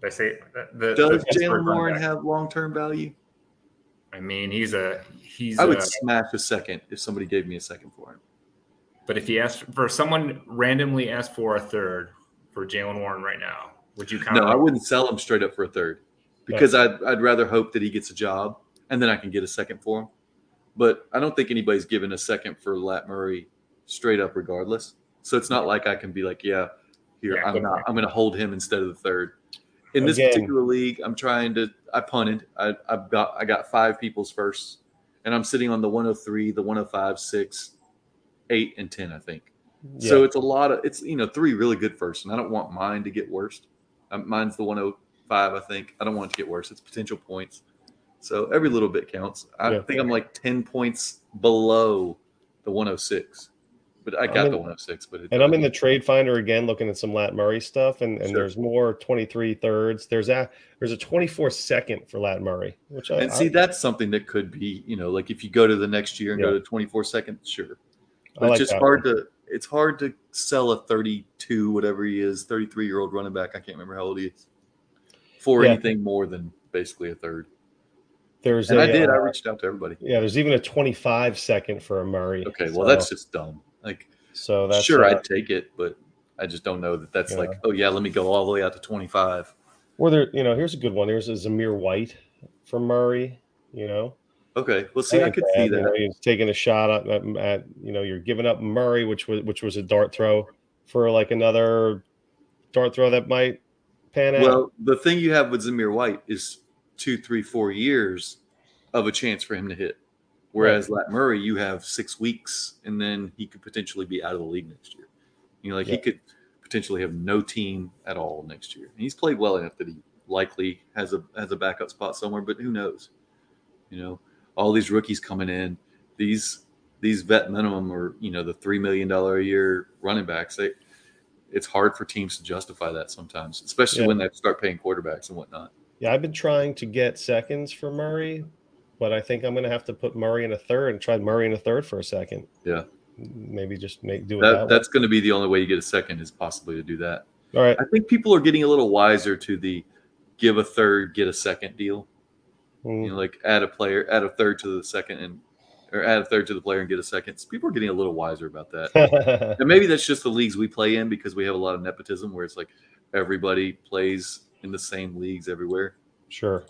Did I say uh, the, the does Jaylen Warren back? have long term value? I mean, he's a he's. I would a, smash a second if somebody gave me a second for him. but if you asked for someone randomly asked for a third for Jaylen Warren right now, would you count? No, I wouldn't sell him straight up for a third because I'd, I'd rather hope that he gets a job and then I can get a second for him. But I don't think anybody's given a second for Lat Murray straight up regardless. So it's not like I can be like, yeah, here Yeah, I'm not. I'm going to hold him instead of the third. In this Again- particular league, I'm trying to. I punted. I, I've got. I got five people's first, and I'm sitting on the 103, the 105, six, eight, and ten. I think. So it's a lot of it's you know three really good first, and I don't want mine to get worse. Um, mine's the 105, I think. I don't want it to get worse. It's potential points, so every little bit counts. I Yeah. think I'm like 10 points below the 106, but I got in- the 106. But And I'm in the trade finder again, looking at some Lat Murray stuff, and, and Sure. there's more 23 thirds. There's a there's a 24 second for Lat Murray, which I, and see I, that's something that could be you know like if you go to the next year and go to 24 seconds, sure. But it's just hard one. to it's hard to sell a 32 whatever he is 33 year old running back. I can't remember how old he is for Yeah. anything more than basically a third. There's And a, I did. I uh, reached out to everybody. yeah, there's even a 25 second for a Murray. Okay, well So- that's just dumb. Like so that's sure uh, I'd take it, but I just don't know that that's Yeah. like oh yeah, let me go all the way out to 25. Or there, you know, here's a good one. Here's a Zamir White for Murray. You know, Okay, well see I could bad, see you know, that. he's taking a shot at, at, at, you know, you're giving up Murray, which was which was a dart throw for like another dart throw that might pan out. Well, the thing you have with Zamir White is two, three, four years of a chance for him to hit. Whereas Lat Murray, you have six weeks, and then he could potentially be out of the league next year. You know, like he could potentially have no team at all next year. And he's played well enough that he likely has a has a backup spot somewhere, but who knows? You know, all these rookies coming in, these these vet minimum or you know the three million dollar a year running backs. They it's hard for teams to justify that sometimes, especially Yeah. when they start paying quarterbacks and whatnot. yeah, I've been trying to get seconds for Murray, but I think I'm going to have to put Murray in a third and try Murray in a third for a second. Yeah. maybe just make do it That, that, that's going to be the only way you get a second is possibly to do that. All right. I think people are getting a little wiser to the give a third, get a second deal. Mm. You know, like add a player, add a third to the second, and or add a third to the player and get a second. So people are getting a little wiser about that. and maybe that's just the leagues we play in because we have a lot of nepotism where it's like everybody plays in the same leagues everywhere. sure.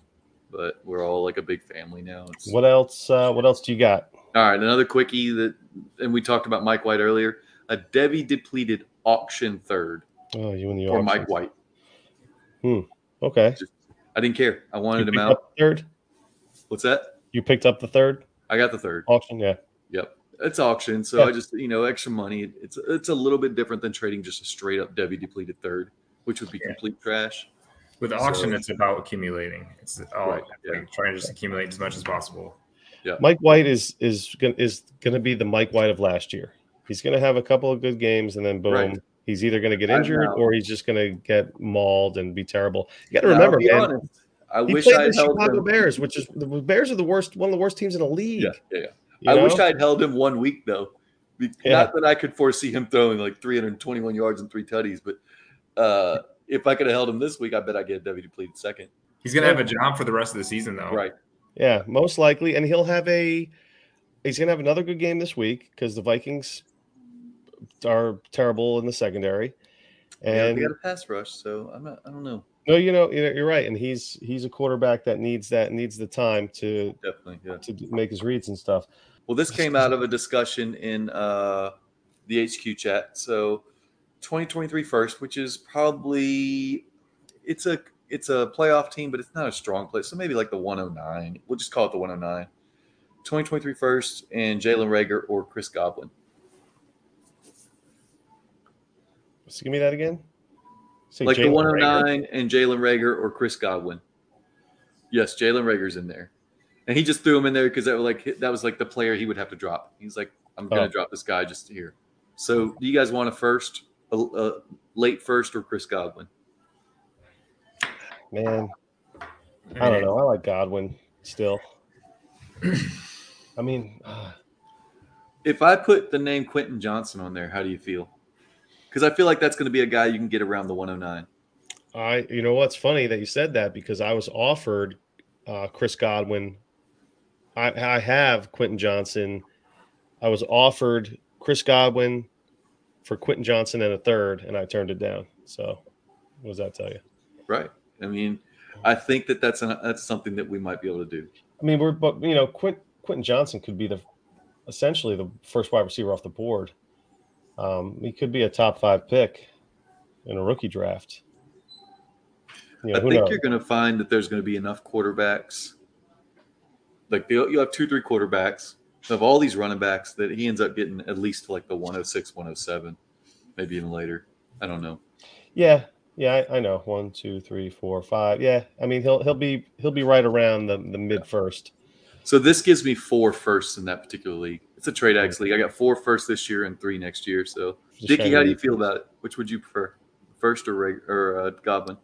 But we're all like a big family now. It's, What else? Uh, what else do you got? All right, another quickie that, and we talked about Mike White earlier. A Debbie depleted auction third Oh, you and the auction. Mike White. Hmm. Okay. I didn't care. I wanted him out. third. What's that? You picked up the third I got the third. auction. Yeah. Yep, it's auction, so Yeah. I just you know extra money. It's it's a little bit different than trading just a straight up Debbie depleted third, which would be Yeah. complete trash. With auction, So- it's about accumulating. It's all Right, yeah. like trying to just accumulate as much as possible. Yeah. Mike White is is gonna is gonna be the Mike White of last year. He's gonna have a couple of good games, and then boom, Right. he's either gonna get injured or he's just gonna get mauled and be terrible. You got to remember, man. honest, I He wish I the had held Chicago him. Bears, which is the Bears are the worst, one of the worst teams in the league. Yeah, yeah, yeah. I know? wish I had held him one week though. Be- Yeah. Not that I could foresee him throwing like 321 yards and three tutties, but uh, if I could have held him this week, I bet I get Debbie depleted second. He's gonna have a job for the rest of the season, though. Right. Yeah, most likely, and he'll have a. He's gonna have another good game this week because the Vikings are terrible in the secondary, Yeah, and we got a pass rush, so I'm not. I don't know. No, you know, you know, you're right, and he's he's a quarterback that needs that needs the time to Definitely. Yeah. to make his reads and stuff. Well, this came out of a discussion in uh, the HQ chat. So, 2023 first, which is probably it's a it's a playoff team, but it's not a strong place. So maybe like the 109. We'll just call it the 109. 2023 first and Jalen Reagor or Chris Godwin. So give me that again. Say like the Jalen 109 Reagor. and Jalen Reagor or Chris Godwin. Yes, Jalen Reagor's in there, and he just threw him in there because that was like that was like the player he would have to drop. He's like, I'm gonna Oh. drop this guy just here. So, do you guys want a first, a, a late first, or Chris Godwin? Man, I don't know. I like Godwin still. I mean, uh, If I put the name Quentin Johnson on there, how do you feel? Because I feel like that's going to be a guy you can get around the 109. I you know what's funny that you said that because I was offered uh, Chris Godwin. I, I have Quentin Johnson. I was offered Chris Godwin for Quentin Johnson and a third, and I turned it down. So, what does that tell you? Right. I mean, I think that that's an, that's something that we might be able to do. I mean, we're but you know, Quint, Quentin Johnson could be the essentially the first wide receiver off the board. Um, he could be a top five pick in a rookie draft. You know, I think knows? you're going to find that there's going to be enough quarterbacks. Like you'll have two, three quarterbacks of all these running backs that he ends up getting at least like the 106, 107, maybe even later. I don't know. Yeah, yeah, I, I know. One, two, three, four, five. Yeah, I mean he'll he'll be he'll be right around the the mid first. So this gives me four firsts in that particular league. It's a trade X league. I got four first this year and three next year. So, Dickie, how do you feel about it? Which would you prefer, first or reg- or uh, Goblin?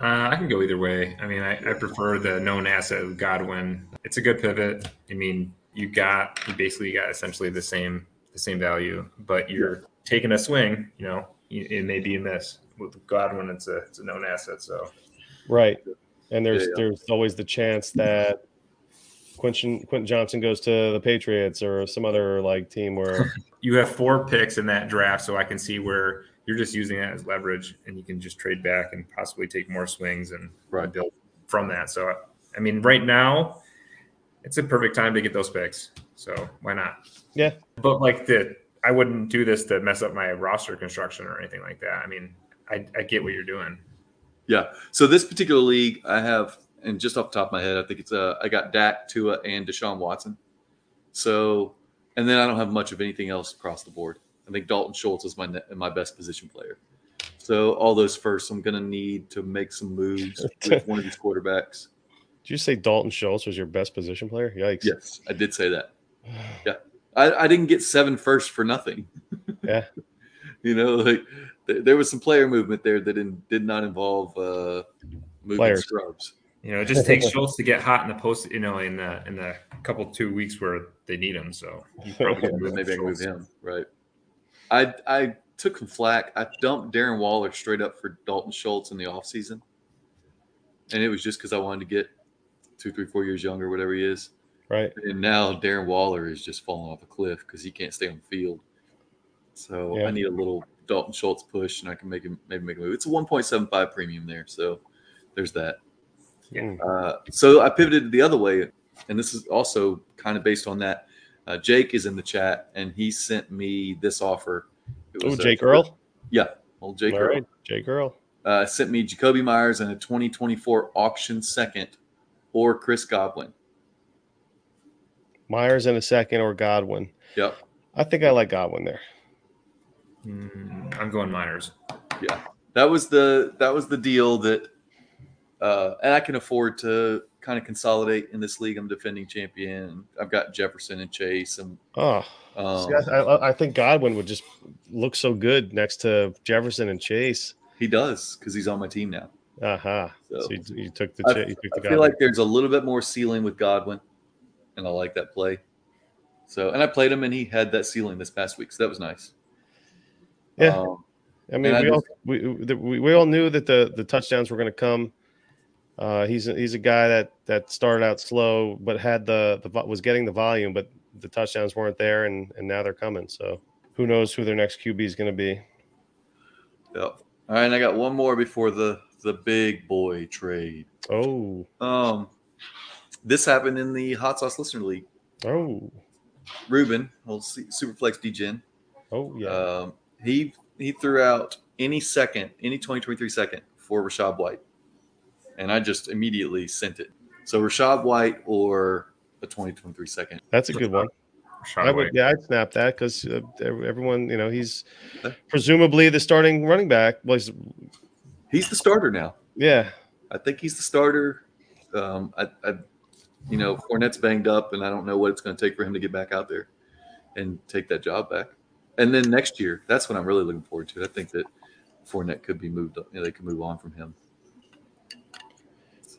Uh, I can go either way. I mean, I, I prefer the known asset of Godwin. It's a good pivot. I mean, you got you basically got essentially the same the same value, but you're taking a swing. You know, it it may be a miss with Godwin. It's a it's a known asset. So Right, and there's Yeah, yeah. there's always the chance that Quentin Quentin Johnson goes to the Patriots or some other like team where you have four picks in that draft, so I can see where you're just using that as leverage, and you can just trade back and possibly take more swings and Right. build from that. So, I mean, right now, it's a perfect time to get those picks. So why not? Yeah. But like the, I wouldn't do this to mess up my roster construction or anything like that. I mean, I, I get what you're doing. Yeah. So this particular league, I have, and just off the top of my head, I think it's uh, I got Dak, Tua, and Deshaun Watson. So, and then I don't have much of anything else across the board. I think Dalton Schultz is my ne- my best position player. So all those first, I'm going to need to make some moves with one of these quarterbacks. did you say Dalton Schultz was your best position player? Yikes! Yes, I did say that. I, I didn't get seven first for nothing. Yeah. you know, like th- there was some player movement there that in, did not involve uh, moving Players. scrubs. You know, it just takes Schultz to get hot in the post. You know, in the in the couple two weeks where they need him. So you probably can move Maybe I can move him. Right. I I took some flack. I dumped Darren Waller straight up for Dalton Schultz in the offseason. And it was just because I wanted to get two, three, four years younger, whatever he is. Right. And now Darren Waller is just falling off a cliff because he can't stay on the field. So Yeah. I need a little Dalton Schultz push, and I can make him maybe make a move. It's a 1.75 premium there, so there's that. Uh, so I pivoted the other way, and this is also kind of based on that. Uh, Jake is in the chat, and he sent me this offer. Oh, was a- Jake Earl. Yeah, old Jake All Earl. right, Jake Earl. Uh, sent me Jakobi Meyers and a 2024 auction second, or Chris Godwin. Meyers in a second or Godwin. Yep. I think I like Godwin there. Mm, I'm going Myers. Yeah, that was the that was the deal that, uh, and I can afford to kind of consolidate in this league. I'm defending champion. I've got Jefferson and Chase, and Oh, um, see, I, I, think Godwin would just look so good next to Jefferson and Chase. he does because he's on my team now. Aha. So- So, you, you took the I, you took the I feel like there's a little bit more ceiling with Godwin, and I like that play. So, and I played him, and he had that ceiling this past week, so that was nice. Yeah. Um, I mean, and I we all we, we we all knew that the the touchdowns were going to come. Uh, he's a, he's a guy that that started out slow, but had the the was getting the volume, but the touchdowns weren't there, and and now they're coming. So who knows who their next QB is going to be? Yep. All right, and I got one more before the the big boy trade. Oh, Um, this happened in the Hot Sauce Listener League. oh, Ruben, old Superflex DGen, oh yeah. um, he he threw out any second, any 2023 second for Rachaad White, and I just immediately sent it. So Rachaad White or a 2023 second. That's a good one. Rachaad I would, White. yeah, I'd snap that because uh, everyone, you know, he's presumably the starting running back. Was He's the starter now. yeah, I think he's the starter. Um, I, I, you know, Fournette's banged up, and I don't know what it's going to take for him to get back out there and take that job back. And then next year, that's what I'm really looking forward to. I think that Fournette could be moved. You know, they could move on from him.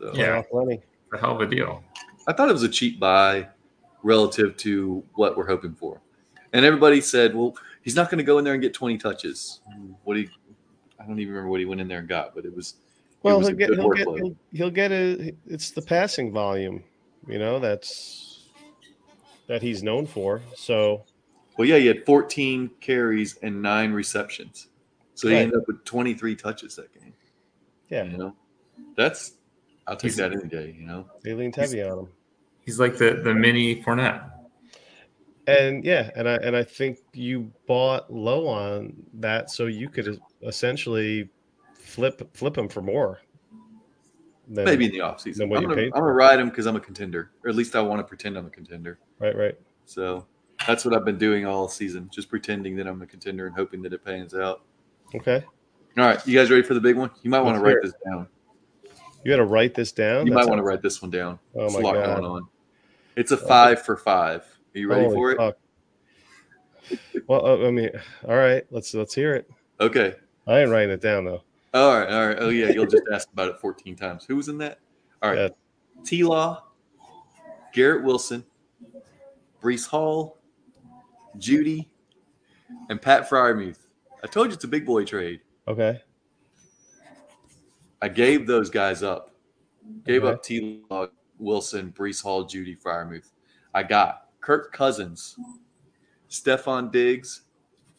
So Yeah. playoff running. a hell of a deal. I thought it was a cheap buy relative to what we're hoping for. And everybody said, "Well, he's not going to go in there and get 20 touches." What he, I don't even remember what he went in there and got, but it was. Well, was he'll get good he'll get he'll, he'll get a. It's the passing volume, you know. That's that he's known for. So Well, yeah, he had 14 carries and nine receptions, so he ended up with 23 touches that game. yeah, You know, that's I'll take He's- that any day. You know, they leaned heavy on him. He's like the the mini Fournette. And yeah, and I and I think you bought low on that, so you could essentially flip flip him for more. than- maybe in the offseason. Then what I'm you gonna, paid I'm gonna ride him because I'm a contender, or at least I want to pretend I'm a contender. right, right. So that's what I've been doing all season, just pretending that I'm a contender and hoping that it pans out. Okay, All right, you guys ready for the big one? You might want to write this down. You got to write this down. You might want to write this one down. Oh There's my God. going on. It's a five for five. Are you ready Holy for it? fuck. Well, uh, I mean, all right, let's let's hear it. Okay. I ain't writing it down though. All right. All right. Oh yeah, you'll just ask about it 14 times. Who was in that? All right. Yeah. T Law, Garrett Wilson, Breece Hall, Jeudy, and Pat Freiermuth. I told you it's a big boy trade. Okay, I gave those guys up. Gave Okay. up T. Log, Wilson, Breece Hall, Jeudy, Freiermuth. I got Kirk Cousins, Stefon Diggs,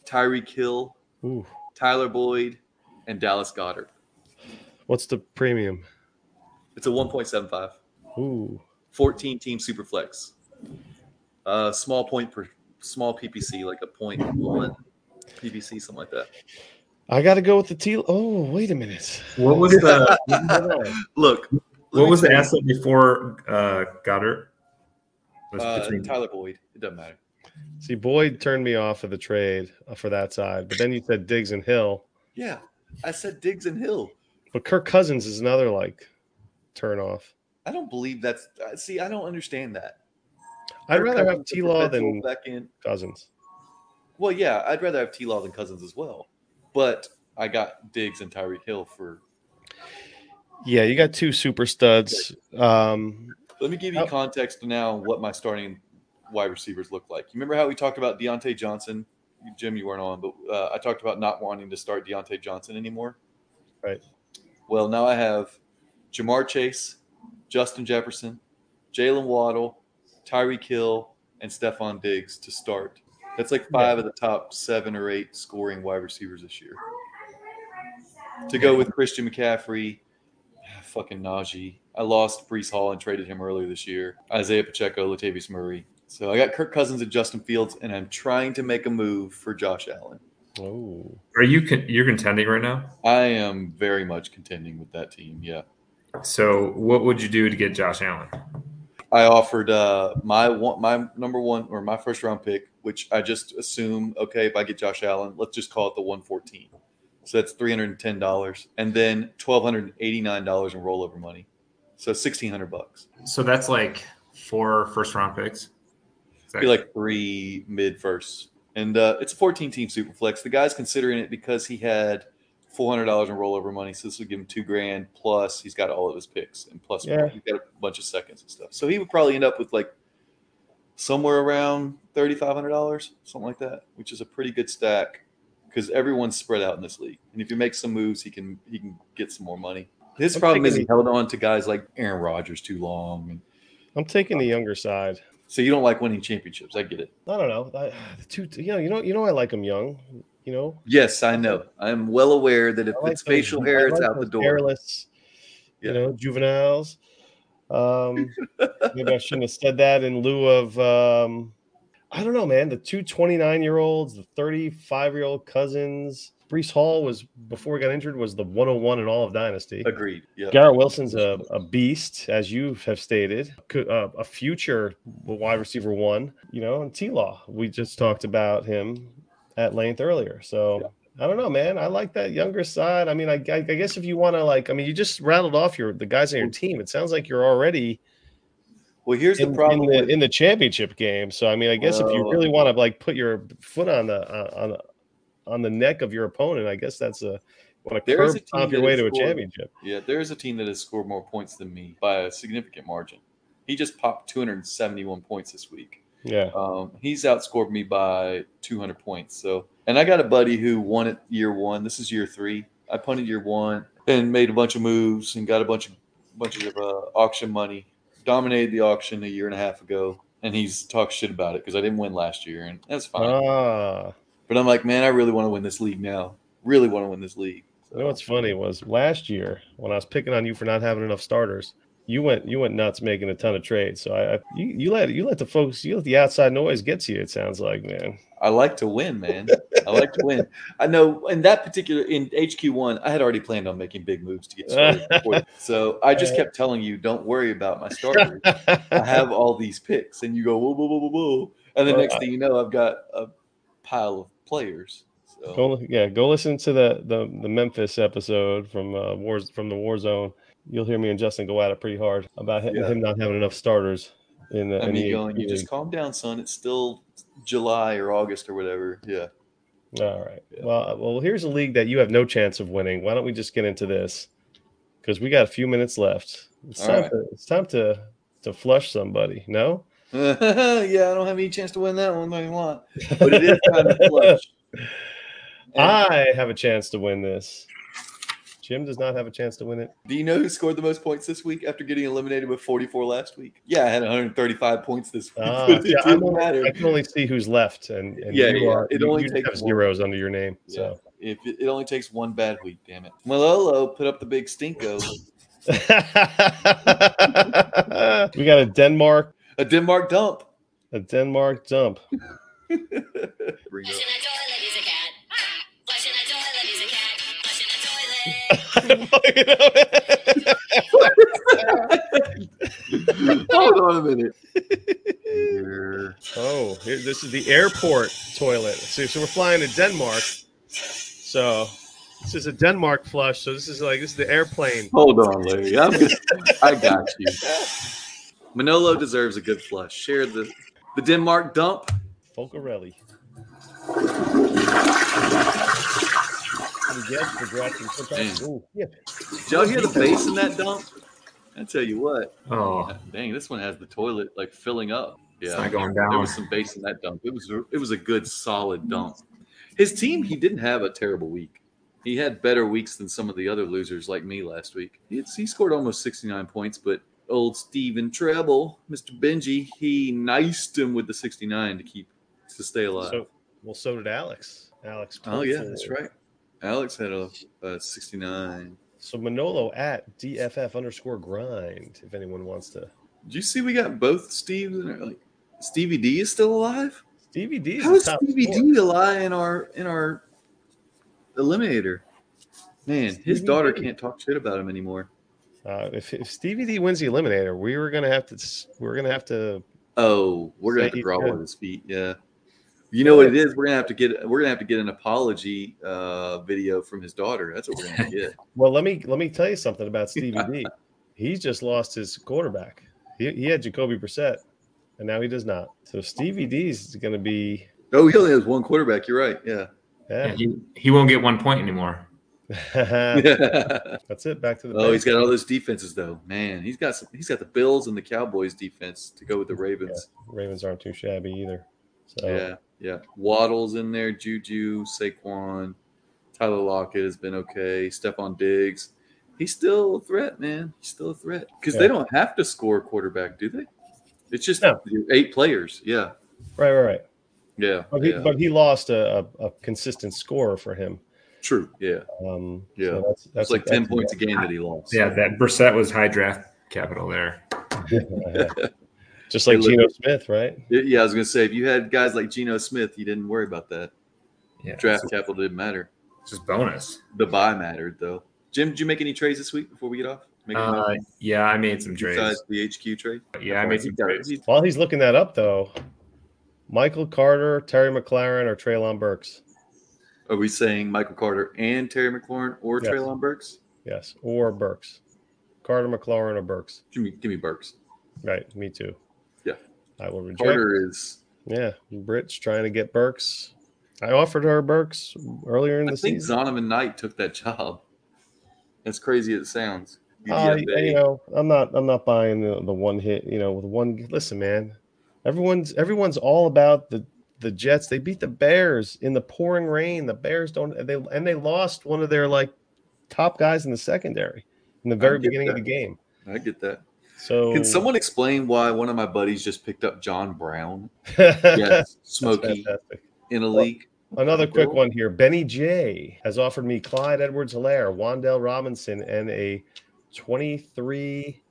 Tyreek Hill, Ooh, Tyler Boyd, and Dallas Goedert. what's the premium? It's a 1.75, Ooh, 14 team super flex. Uh, small point per small PPC, like a point one PPC, something like that. I got to go with the T. Oh, wait a minute. What was the Look, what was the tell you, asset before uh, Goedert? Was Uh, Tyler Boyd. It doesn't matter. See, Boyd turned me off of the trade uh, for that side, but then you said Diggs and Hill. Yeah, I said Diggs and Hill. But Kirk Cousins is another like turn off. I don't believe that's. uh, See, I don't understand that. I'd Kirk rather have Cousins is T a Law than. Cousins. Well, yeah, I'd rather have T Law than Cousins as well. But I got Diggs and Tyree Hill for. Yeah, you got two super studs. Um, Let me give you Oh. context now what my starting wide receivers look like. You remember how we talked about Diontae Johnson? Jim, you weren't on, but uh, I talked about not wanting to start Diontae Johnson anymore. Right. Well, now I have Ja'Marr Chase, Justin Jefferson, Jalen Waddle, Tyree Hill, and Stefon Diggs to start. That's like five of the top seven or eight scoring wide receivers this year. To go with Christian McCaffrey, ah, fucking Najee. I lost Breece Hall and traded him earlier this year. Isaiah Pacheco, Latavius Murray. So I got Kirk Cousins and Justin Fields, and I'm trying to make a move for Josh Allen. Oh, Are you con- you're contending right now? I am very much contending with that team. Yeah. So what would you do to get Josh Allen? I offered uh, my one, my number one or my first round pick, which I just assume okay if I get Josh Allen, let's just call it the one fourteen. So that's three hundred and ten dollars, and then twelve hundred and eighty nine dollars in rollover money. So sixteen hundred bucks. So that's like four first round picks. That- Be like three mid firsts, and uh, it's a fourteen team super flex. The guy's considering it because he had four hundred dollars in rollover money, so this would give him two grand plus. He's got all of his picks, and plus Yeah. he's got a bunch of seconds and stuff. So he would probably end up with like somewhere around thirty five hundred dollars, something like that, which is a pretty good stack because everyone's spread out in this league. And if he makes some moves, he can he can get some more money. His I'm problem is he held on to guys like Aaron Rodgers too long, and I'm taking the younger side. so you don't like winning championships. I get it. I don't know. I, two, you know, you know, you know, I like them young. You know, Yes, I know. I am well aware that if like it's facial hair, it's out the door. Hairless, Yeah. you know, juveniles. Um, maybe I shouldn't have said that in lieu of. Um, I don't know, man. The two 29 year olds, the 35 year old cousins. Breece Hall was before he got injured was the 101 in all of Dynasty. Agreed. Yeah. Garrett Wilson's a, a beast, as you have stated, uh, a future wide receiver one, you know, and T Law. We just talked about him at length earlier. So I don't know, man. I like that younger side. I mean, I, I, I guess if you want to, like, I mean, you just rattled off your the guys on your team. It sounds like you're already Well, here's in, the problem. in, the, with, in the championship game. So I mean, I guess if you really want to like put your foot on the uh, on on the neck of your opponent, I guess that's a want to curb a team your way to a championship. yeah, there is a team that has scored more points than me by a significant margin. He just popped 271 points this week. Yeah. Um, he's outscored me by 200 points. So, and I got a buddy who won it year one. This is year three. I punted year one and made a bunch of moves and got a bunch of bunch of uh, auction money. Dominated the auction a year and a half ago, and he's talked shit about it because I didn't win last year, and that's fine. Ah. but I'm like, man, I really want to win this league now. Really want to win this league. You know what's funny was last year when I was picking on you for not having enough starters, you went you went nuts making a ton of trades. So I, I you, you let you let the folks you let the outside noise get to you. It sounds like man. I like to win, man. I like to win. I know in that particular in HQ one, I had already planned on making big moves to get started. before- so I just kept telling you, don't worry about my starters. I have all these picks, and you go whoa, whoa, whoa, whoa, whoa, and the Well, next thing you know, I've got a pile of players. So go yeah go listen to the the, the Memphis episode from uh, wars from the War Zone. You'll hear me and Justin go at it pretty hard about him, Yeah. him not having enough starters in the. I in mean, the going, you just calm down, son. It's still July or August or whatever. Yeah. All right. Yeah. Well, uh, well, here's a league that you have no chance of winning. Why don't we just get into this? Because we got a few minutes left. It's All time right. to it's time to to flush somebody. No. yeah, I don't have any chance to win that one. I want, but it is kind of flush. And- I have a chance to win this. Jim does not have a chance to win it. Do you know who scored the most points this week after getting eliminated with 44 last week? Yeah, I had 135 points this week. Ah, it yeah, I'm didn't only- matter. I can only see who's left, and, and Yeah, you yeah, are, it you- only you takes one. zeros under your name. Yeah. So If it, it only takes one bad week, damn it. Manolo put up the big stinko. we got a Denmark A Denmark dump. a Denmark dump. Bring up. Flush in the toilet, he's a cat. Flush in the toilet, he's a cat. Flush in the toilet. Hold on a minute. Here. Oh, here, this is the airport toilet. See, so we're flying to Denmark. So this is a Denmark flush. So this is like this is the airplane. Hold on, Larry. I'm good. I got you. Manolo deserves a good flush. Share the the Denmark dump. Folcarelli. Yes, for drafting sometimes. Ooh, yeah. Did y'all hear the bass in that dump? I tell you what. Oh, Dang, this one has the toilet like filling up. it's Yeah, not going down. there was some bass in that dump. It was it was a good solid dump. His team, he didn't have a terrible week. He had better weeks than some of the other losers like me last week. He, he scored almost 69 points, but old Steven Treble, Mr. Benji, he niced him with the 69 to keep to stay alive. So, well, so did Alex. Alex. oh yeah, pulled that's right. Alex had a, a 69. So Manolo at DFF underscore grind. If anyone wants to, do you see we got both Steves in our, like Stevie D is still alive? Stevie D is How is Stevie scorer. D alive in our in our eliminator? Man, his daughter D. can't talk shit about him anymore. Uh, if, if Stevie D wins the eliminator, we were gonna have to. s- We're gonna have to. Oh, we're gonna have to draw one of his feet. Yeah. You know what it is? We're gonna have to get we're gonna have to get an apology uh, video from his daughter. That's what we're gonna have get. Well, let me let me tell you something about Stevie D. He's just lost his quarterback. He, he had Jacoby Brissett, and now he does not. So Stevie D is going to be. Oh, he only has one quarterback. You're right. Yeah. Yeah, Yeah. he, he won't get one point anymore. That's it. Back to the. oh, he's got all those defenses though. Man, he's got some, he's got the Bills and the Cowboys defense to go with the Ravens. Ravens aren't too shabby either. So Yeah, yeah. Waddle's in there, Juju, Saquon, Tyler Lockett has been okay. Stefon Diggs, he's still a threat, man. He's still a threat because Yeah. they don't have to score a quarterback, do they? It's just No. eight players. Yeah, right, right, right. yeah, But he, yeah. but he lost a, a, a consistent scorer for him. True. Yeah, Um, Yeah. so that's, that's that's like ten points a game that he lost. Yeah, that Brissett was high draft capital there. Just like Hey, Geno Smith, right? Yeah, I was gonna say if you had guys like Geno Smith, you didn't worry about that. Yeah, Draft it's capital didn't matter. just bonus. The buy mattered though. Jim, did you make any trades this week before we get off? Make Uh, yeah, I made some trades. besides the HQ trade? Yeah, I made some trades. While he's looking that up, though, Michael Carter, Terry McLaurin, or Treylon Burks? Are we saying Michael Carter and Terry McLaurin or Yes. Treylon Burks? Yes, or Burks. Carter, McLaurin, or Burks. Give me, give me Burks. Right, me too. I will reject. Carter is. Yeah, Britt's trying to get Burks. I offered her Burks earlier in the season. I think season. Zonovan Knight took that job. As crazy as it sounds. Uh, you know, I'm not. I'm not buying the, the one hit. You know, with one. Listen, man. Everyone's everyone's all about the the Jets. They beat the Bears in the pouring rain. The Bears don't. They and they lost one of their like top guys in the secondary in the very beginning of the game. I get that. So Can someone explain why one of my buddies just picked up John Brown? yes, Smokey in a league. Another quick one here. Benny J has offered me Clyde Edwards Helaire, Wan'Dale Robinson, and a 23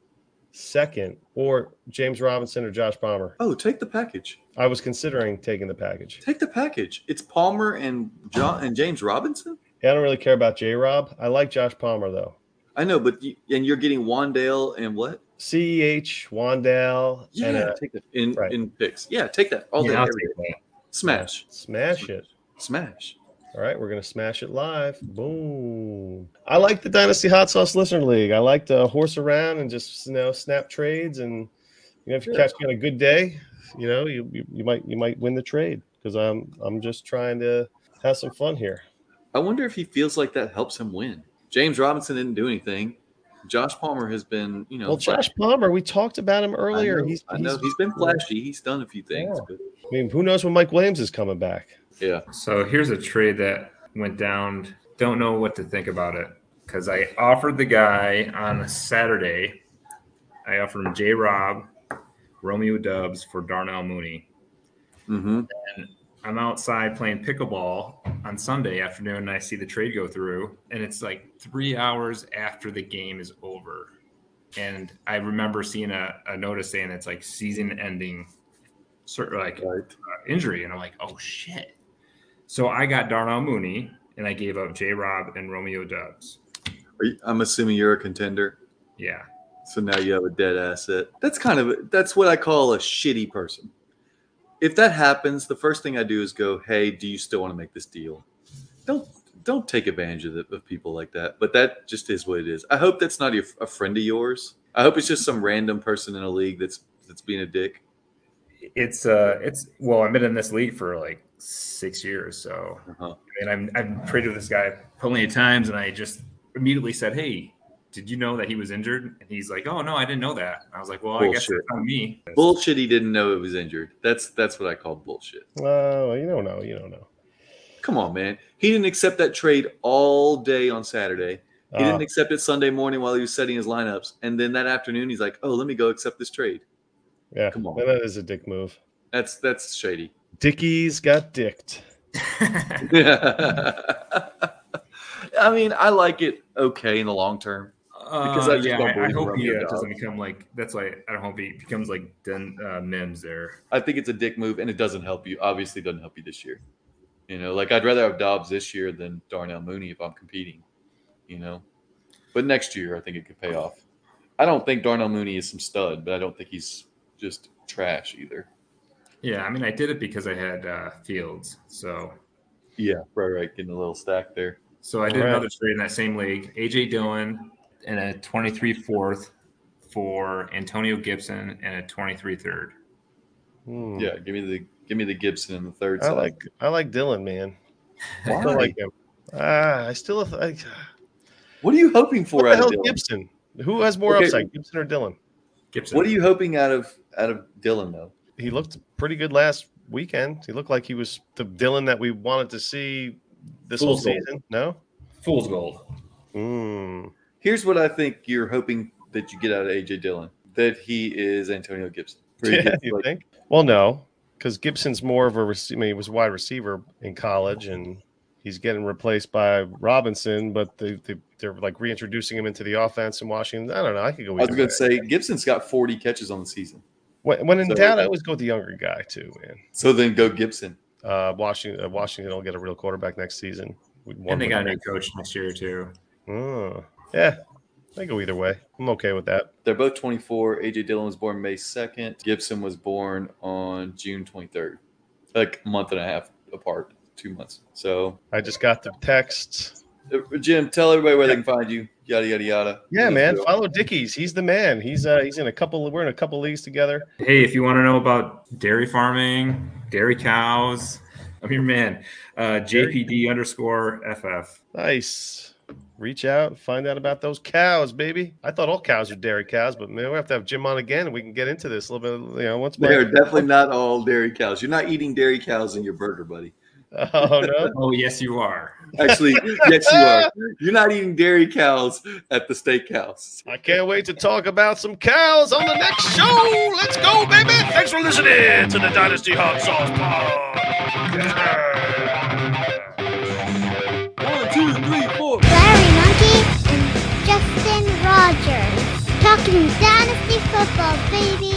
second or James Robinson or Josh Palmer. Oh, take the package. I was considering taking the package. Take the package. It's Palmer and John and James Robinson. Yeah, I don't really care about J Rob. I like Josh Palmer though. I know, but you, and you're getting Wan'Dale and what? CEH, Wan'Dale, Yeah, and a take that in right. in picks. Yeah, take that all day. Yeah, I'll every take day. that. Smash, smash it. smash. All right, we're gonna smash it live. Boom. I like the Dynasty Hot Sauce Listener League. I like to horse around and just you know snap trades, and you know if you Yeah. catch me on a good day, you know you, you you might you might win the trade because I'm I'm just trying to have some fun here. I wonder if he feels like that helps him win. James Robinson didn't do anything. Josh Palmer has been, you know, Well, Josh Palmer, we talked about him I earlier. know, he's, I know he's he's been flashy. He's done a few things, Yeah. but I mean, who knows when Mike Williams is coming back? yeah. So here's a trade that went down. Don't know what to think about it because I offered the guy on a Saturday. I offered him J. Rob, Romeo Dubs for Darnell Mooney. Mm-hmm. I'm outside playing pickleball on Sunday afternoon, and I see the trade go through, and it's like three hours after the game is over. And I remember seeing a, a notice saying it's like season-ending, sort of like Right. uh, injury, and I'm like, oh shit. So I got Darnell Mooney, and I gave up J. Rob and Romeo Dubs. Are you- I'm assuming you're a contender, Yeah, so now you have a dead asset. That's kind of that's what I call a shitty person. If that happens, the first thing I do is go, "Hey, do you still want to make this deal?" Don't don't take advantage of, the, of people like that. But that just is what it is. I hope that's not a, a friend of yours. I hope it's just some random person in a league that's that's being a dick. it's uh, it's well, I've been in this league for like six years, so Uh-huh. and I'm I've traded with this guy plenty of times, and I just immediately said, "Hey, did you know that he was injured?" And he's like, "Oh no, I didn't know that." I was like, "Well, I guess it's on me." Bullshit. He didn't know it was injured. That's that's what I call bullshit. Oh, you don't know. You don't know. Come on, man. He didn't accept that trade all day on Saturday. He didn't Uh, accept it Sunday morning while he was setting his lineups, and then that afternoon he's like, "Oh, let me go accept this trade." yeah, come on. that is a dick move. That's that's shady. Dickies got dicked. I mean, I like it okay in the long term. Because I Uh, just yeah, I, I hope Romeo he uh, doesn't become like. That's why I don't hope he becomes like Den uh, Mims there. I think it's a dick move, and it doesn't help you. Obviously, doesn't help you this year. You know, like I'd rather have Dobbs this year than Darnell Mooney if I'm competing. You know, but next year I think it could pay off. I don't think Darnell Mooney is some stud, but I don't think he's just trash either. Yeah, I mean, I did it because I had uh, Fields, so Yeah, right, right. Getting a little stack there. so I did Right. another trade in that same league. AJ Dillon and a 23 fourth for Antonio Gibson and a 23 third. Hmm. Yeah, give me the give me the Gibson in the third. I side. like I like Dillon, man. I still like him. Ah, I still I, What are you hoping for what the out of Dillon? Gibson? Who has more Okay. upside, Gibson or Dillon? Gibson. What are you hoping out of out of Dillon though? He looked pretty good last weekend. He looked like he was the Dillon that we wanted to see this whole Fool's gold. season. No. Fool's gold. Mm. Here's what I think you're hoping that you get out of AJ Dillon: that he is Antonio Gibson. Where Yeah, gets, you like, think? Well, no, because Gibson's more of a receiver. I mean, he was a wide receiver in college, and he's getting replaced by Robinson. But they, they they're like reintroducing him into the offense in Washington. I don't know. I could go. I was going to say Gibson's got 40 catches on the season. when, when in so- doubt, I always go with the younger guy too, man. So then go Gibson. Uh, Washington, uh, Washington will get a real quarterback next season. And they got a new coach next year too. Oh, yeah, they go either way. I'm okay with that. They're both 24. AJ Dillon was born May 2nd. Gibson was born on June 23rd, like a month and a half apart, two months. So, I just got the text. uh, Jim, tell everybody where they can find you. Yada yada yada. Yeah, Let's man, follow Dickies. He's the man. He's uh he's in a couple. We're in a couple leagues together. Hey, if you want to know about dairy farming, dairy cows, I'm your man. Uh, JPD underscore FF. Nice. Reach out, find out about those cows, baby. I thought all cows are dairy cows, but man, we have to have Jim on again, and we can get into this a little bit. You know, what's They my? are definitely not all dairy cows. You're not eating dairy cows in your burger, buddy. Oh no. Oh, yes, you are. Actually, yes, you are. You're not eating dairy cows at the steakhouse. I can't wait to talk about some cows on the next show. Let's go, baby. Thanks for listening to the Dynasty Hot Sauce Pod. Rogers. Talking Dynasty Football, baby.